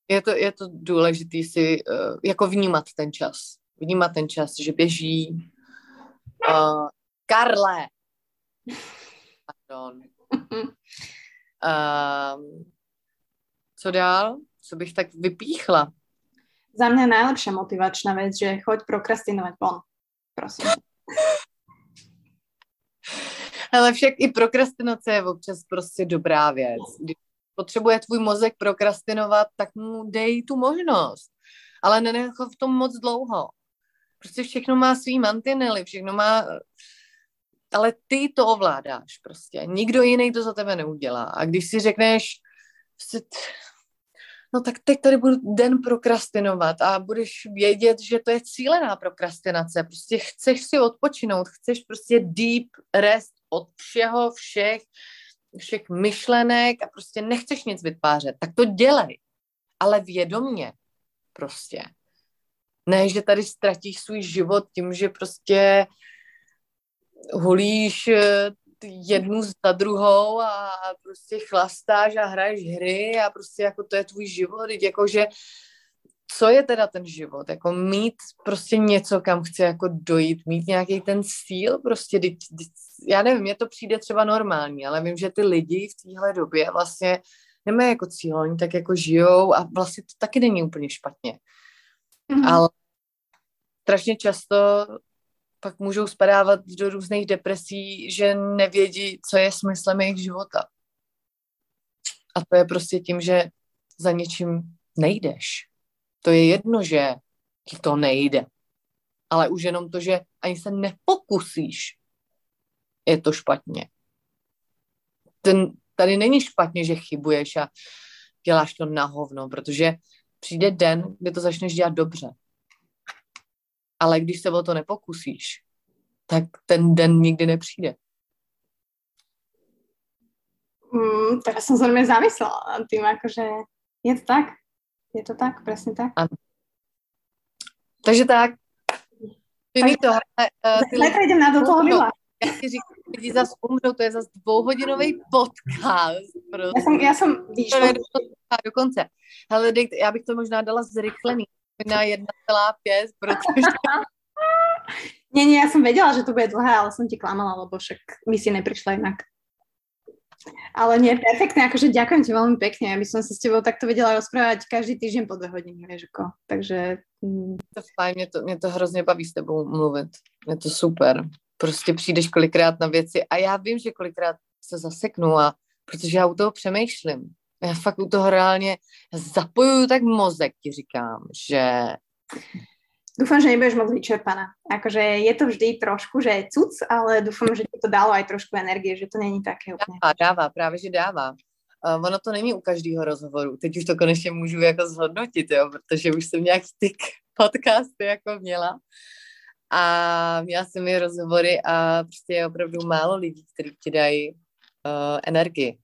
je to, je to důležitý si uh, jako vnímat ten čas. Vnímat ten čas, že běží. Uh, Karle! Pardon. Um, co dál? Co bych tak vypíchla? Za mě najlepšia motivačná věc, že choď prokrastinovat von. Prosím. Ale však i prokrastinace je občas prostě dobrá věc. Když potřebuje tvůj mozek prokrastinovat, tak mu dej tu možnost. Ale nenech v tom moc dlouho. Prostě všechno má svý mantinely, všechno má ale ty to ovládáš prostě. Nikdo jiný to za tebe neudělá. A když si řekneš, no tak teď tady budu den prokrastinovat a budeš vědět, že to je cílená prokrastinace. Prostě chceš si odpočinout, chceš prostě deep rest od všeho, všech, všech myšlenek a prostě nechceš nic vytvářet, tak to dělej. Ale vědomně prostě. Ne, že tady ztratíš svůj život tím, že prostě hulíš eh, jednu za druhou a prostě chlastáš a hraješ hry a prostě jako to je tvůj život, jakože co je teda ten život, jako mít prostě něco, kam chci jako dojít, mít nějaký ten cíl, prostě, teď, teď, já nevím, mně to přijde třeba normální, ale vím, že ty lidi v téhle době vlastně nemají jako cíl, oni tak jako žijou a vlastně to taky není úplně špatně. Mm-hmm. Ale strašně často pak můžou spadávat do různých depresí, že nevědí, co je smyslem jejich života. A to je prostě tím, že za něčím nejdeš. To je jedno, že ti to nejde. Ale už jenom to, že ani se nepokusíš, je to špatně. Ten, tady není špatně, že chybuješ a děláš to na hovno, protože přijde den, kdy to začneš dělat dobře. Ale když se o to nepokusíš, tak ten den nikdy nepřijde. Mm, teraz som sa normálne zamyslela nad tým, akože je to tak. Je to tak, presne tak. Ano. Takže tak. Ty mi to... Uh, ty lidi, idem na do toho Lila. Já ti říkám, lidi zase umřou, to je zase dvouhodinový podcast. Prostě. Já jsem, já jsem, víš, to je dokonce. Hele, dej, já bych to možná dala zrychlený na 1,5, protože... [laughs] nie, nie, ja som vedela, že to bude dlhé, ale som ti klamala, lebo však mi si neprišla inak. Ale nie, perfektne, akože ďakujem ti veľmi pekne, aby som sa s tebou takto vedela rozprávať každý týždeň po dve hodiny, vieš, ako. Takže... Mm. To fajn, mě to, mě to hrozně baví s tebou mluvit. Je to super. Prostě přijdeš kolikrát na věci a já vím, že kolikrát se zaseknu a protože já u toho přemýšlím. Já fakt u toho reálně zapojuju tak mozek, ti říkám, že Dúfam, že nebudeš moc vyčerpaná. Akože je to vždy trošku, že je cuc, ale dúfam, že ti to dalo aj trošku energie, že to není také úplně. Dává, dává, právě že dává. Uh, ono to není u každého rozhovoru. Teď už to konečně můžu jako zhodnotit, jo, protože už jsem nějaký ty podcasty jako měla. A měla jsem i rozhovory a prostě je opravdu málo lidí, kteří ti dají uh, energii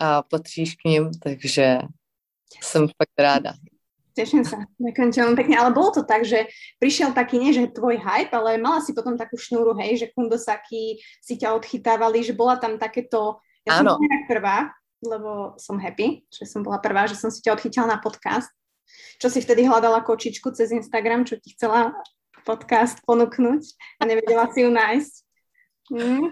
a patříš k ním, takže jsem fakt ráda. Teším sa, ďakujem ti veľmi pekne. Ale bolo to tak, že prišiel taký, nie že tvoj hype, ale mala si potom takú šnúru, hej, že kundosaky si ťa odchytávali, že bola tam takéto... Ja Áno. som prvá, lebo som happy, že som bola prvá, že som si ťa odchytila na podcast. Čo si vtedy hľadala kočičku cez Instagram, čo ti chcela podcast ponúknuť a nevedela si ju nájsť. Mm.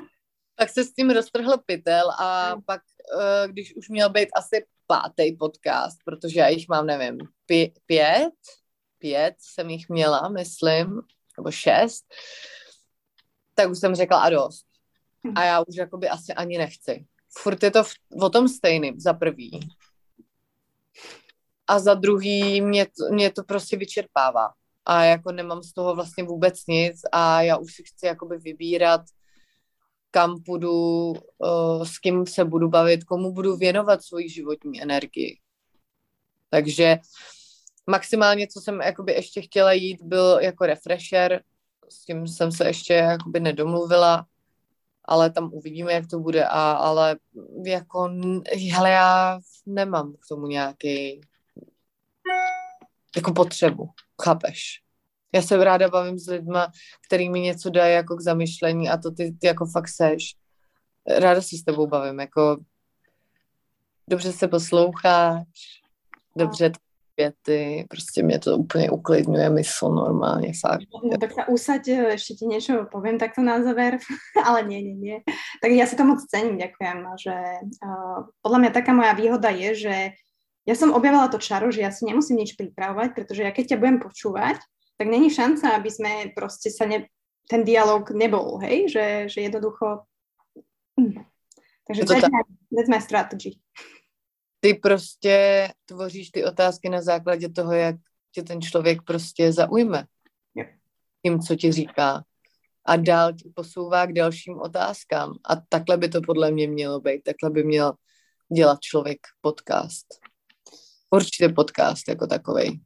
Tak se s tím roztrhl pytel a mm. pak, uh, když už měl být asi pátý podcast, protože já jich mám, nevím, pě- pět, pět jsem jich měla, myslím, nebo šest, tak už jsem řekla a dost. A já už jakoby asi ani nechci. Furt je to v, o tom stejným, za prvý. A za druhý mě to, mě to prostě vyčerpává. A jako nemám z toho vlastně vůbec nic a já už si chci jakoby vybírat kam půjdu, uh, s kým se budu bavit, komu budu věnovat svoji životní energii. Takže maximálně, co jsem jakoby ještě chtěla jít, byl jako refresher, s tím jsem se ještě jakoby nedomluvila, ale tam uvidíme, jak to bude, a, ale jako, hele, já nemám k tomu nějaký jako potřebu, chápeš? Já se ráda bavím s lidma, který mi něco dají jako k zamyšlení a to ty, ty jako fakt seš. Ráda se s tebou bavím, jako dobře se posloucháš, dobře věty, prostě mě to úplně uklidňuje mysl normálně, fakt. No, tak sa usaď, ešte ti niečo poviem takto na záver, [laughs] ale nie, nie, nie. Tak ja si to moc cením, ďakujem, že uh, podľa mňa taká moja výhoda je, že ja som objavila to čaro, že ja si nemusím nič pripravovať, pretože ja keď ťa budem počúvať, tak není šanca, aby sme proste sa ne, ten dialog nebol, hej, že, že jednoducho... Hm. Takže to that's, my, that's my strategy. Ty prostě tvoříš ty otázky na základě toho, jak tě ten člověk prostě zaujme. Yep. Tím, co ti říká. A dál tě posouvá k dalším otázkám. A takhle by to podle mě mělo být. Takhle by měl dělat člověk podcast. Určitě podcast jako takovej.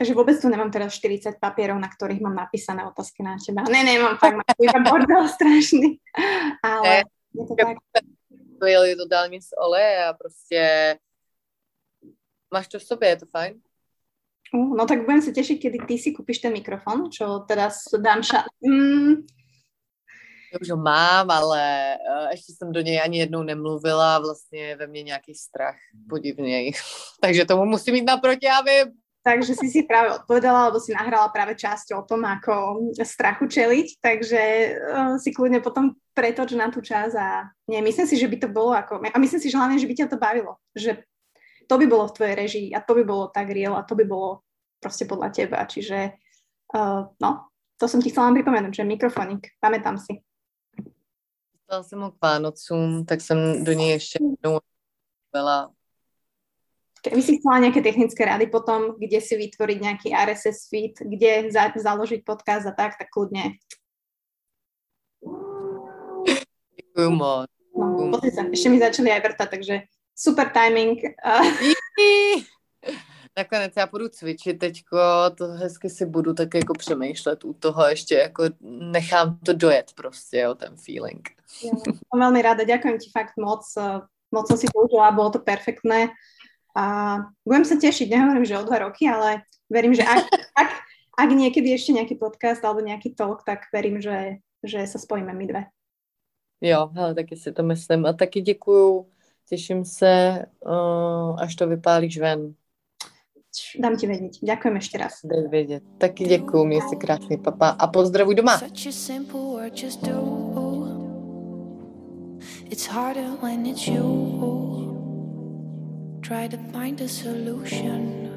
Takže vôbec tu nemám teraz 40 papierov, na ktorých mám napísané otázky na teba. Ne, nemám [laughs] fakt, mám iba bordel strašný. Ale je to tak. Jeli totálně z oleje a prostě máš to v sobě, je to fajn. Uh, no tak budem sa tešiť, kedy ty si kúpiš ten mikrofon, čo teraz dám ša... Mm. Já už ho mám, ale uh, ještě jsem do něj ani jednou nemluvila, vlastně ve mně nějaký strach podivný. [laughs] Takže tomu musím mít naproti, aby Takže si si práve odpovedala, alebo si nahrala práve časť o tom, ako strachu čeliť, takže uh, si kľudne potom pretoč na tú čas a nie, myslím si, že by to bolo ako, a myslím si, že hlavne, že by ťa to bavilo, že to by bolo v tvojej režii a to by bolo tak real a to by bolo proste podľa teba, čiže uh, no, to som ti chcela pripomenúť, že mikrofonik, pamätám si. Dostala jsem ho k Vánocům, tak jsem do něj ještě jednou byla Keby si chcela nejaké technické rady potom, kde si vytvoriť nejaký RSS feed, kde za, založiť podcast a tak, tak kľudne. Děkuju moc. No, sa, ešte mi začali aj vrtať, takže super timing. Nakonec já budu cvičit teďko, to hezky si budu tak jako přemýšlet u toho, ještě jako nechám to dojet prostě, o ten feeling. Ja, som veľmi rada, ďakujem ti fakt moc, moc som si použila, bolo to perfektné a budem sa tešiť, nehovorím, že o dva roky, ale verím, že ak, [laughs] ak, ak niekedy ešte nejaký podcast alebo nejaký talk, tak verím, že, že sa spojíme my dve. Jo, hele, taky si to myslím. A taky děkuju, těším se, uh, až to vypálíš ven. Dám ti vědět. Ďakujem ještě raz. Dej vědět. Taky děkuju, měj se krásný papa a pozdravuj doma. It's harder when it's you. Try to find a solution